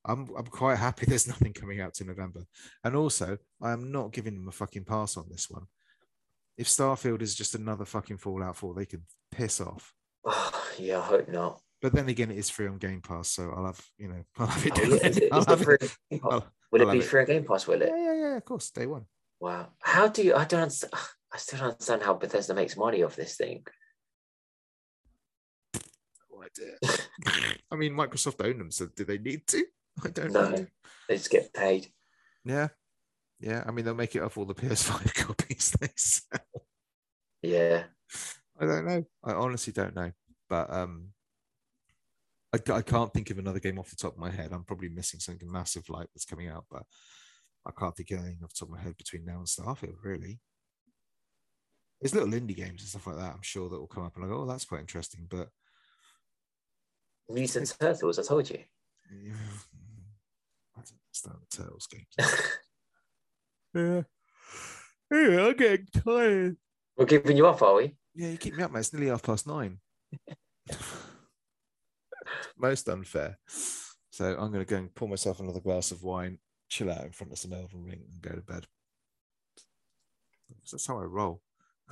I'm I'm quite happy there's nothing coming out to November and also I am not giving them a fucking pass on this one. If Starfield is just another fucking Fallout 4 they can piss off. Oh, yeah, I hope not. But then again, it is free on Game Pass, so I'll have you know I'll have it. Oh, yeah, is it- it free it. on Game Pass? I'll- Will I'll it be free on Game Pass? Will it? Yeah, yeah, yeah. Of course, day one. Wow. How do you? I don't understand. I still don't understand how Bethesda makes money off this thing. No idea. I mean, Microsoft own them, so do they need to? I don't No. know. They just get paid. Yeah, yeah. I mean, they'll make it off all the PS5 copies they sell. Yeah. I don't know. I honestly don't know. But um, I, I can't think of another game off the top of my head. I'm probably missing something massive like that's coming out, but I can't think of anything off the top of my head between now and Starfield. Really, there's little indie games and stuff like that. I'm sure that will come up and I go, oh, that's quite interesting. But Mutant Turtles. I told you. yeah, I don't understand the Turtles games. yeah, yeah, I'm getting tired. We're giving you up, are we? Yeah, you keep me up, mate. It's nearly half past nine. Most unfair. So I'm going to go and pour myself another glass of wine, chill out in front of some Elden Ring, and go to bed. That's how I roll.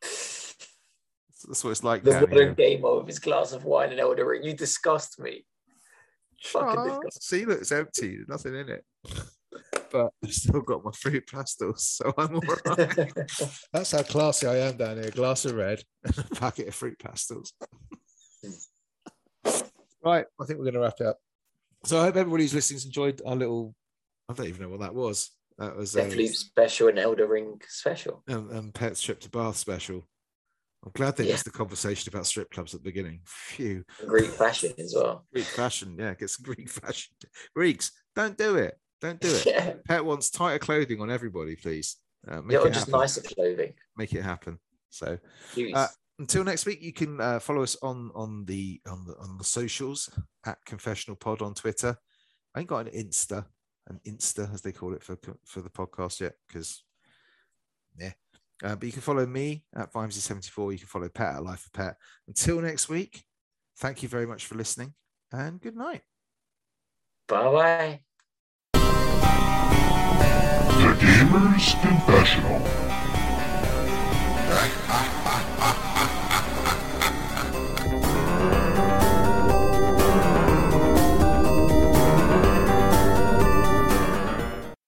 That's what it's like The down modern here. gamer with his glass of wine and Elden Ring. You disgust me. Fucking Ah, disgusting. see, look, it's empty. There's nothing in it. But I've still got my fruit pastels, so I'm all right. That's how classy I am down here. A glass of red and a packet of fruit pastels. right, I think we're going to wrap it up. So I hope everybody who's listening has enjoyed our little. I don't even know what that was. That was a Deathloop special and Elden Ring special. And, um, pet strip to bath special. I'm glad they Yeah. missed the conversation about strip clubs at the beginning. Phew, Greek fashion as well. Greek fashion, yeah, get some Greek fashion. Greeks, don't do it. Don't do it. Yeah. Pet wants tighter clothing on everybody, please. Uh, make Yeah, or it just happen. nicer clothing. Make it happen. So Uh, until next week, you can uh, follow us on on the on the on the socials at Confessional Pod on Twitter. I ain't got an Insta, an Insta as they call it for for the podcast yet, because yeah. Uh, but you can follow me at Vimesy74. You can follow Pet at Life of Pet. Until next week, thank you very much for listening and good night. Bye bye. The Gamer's Confessional.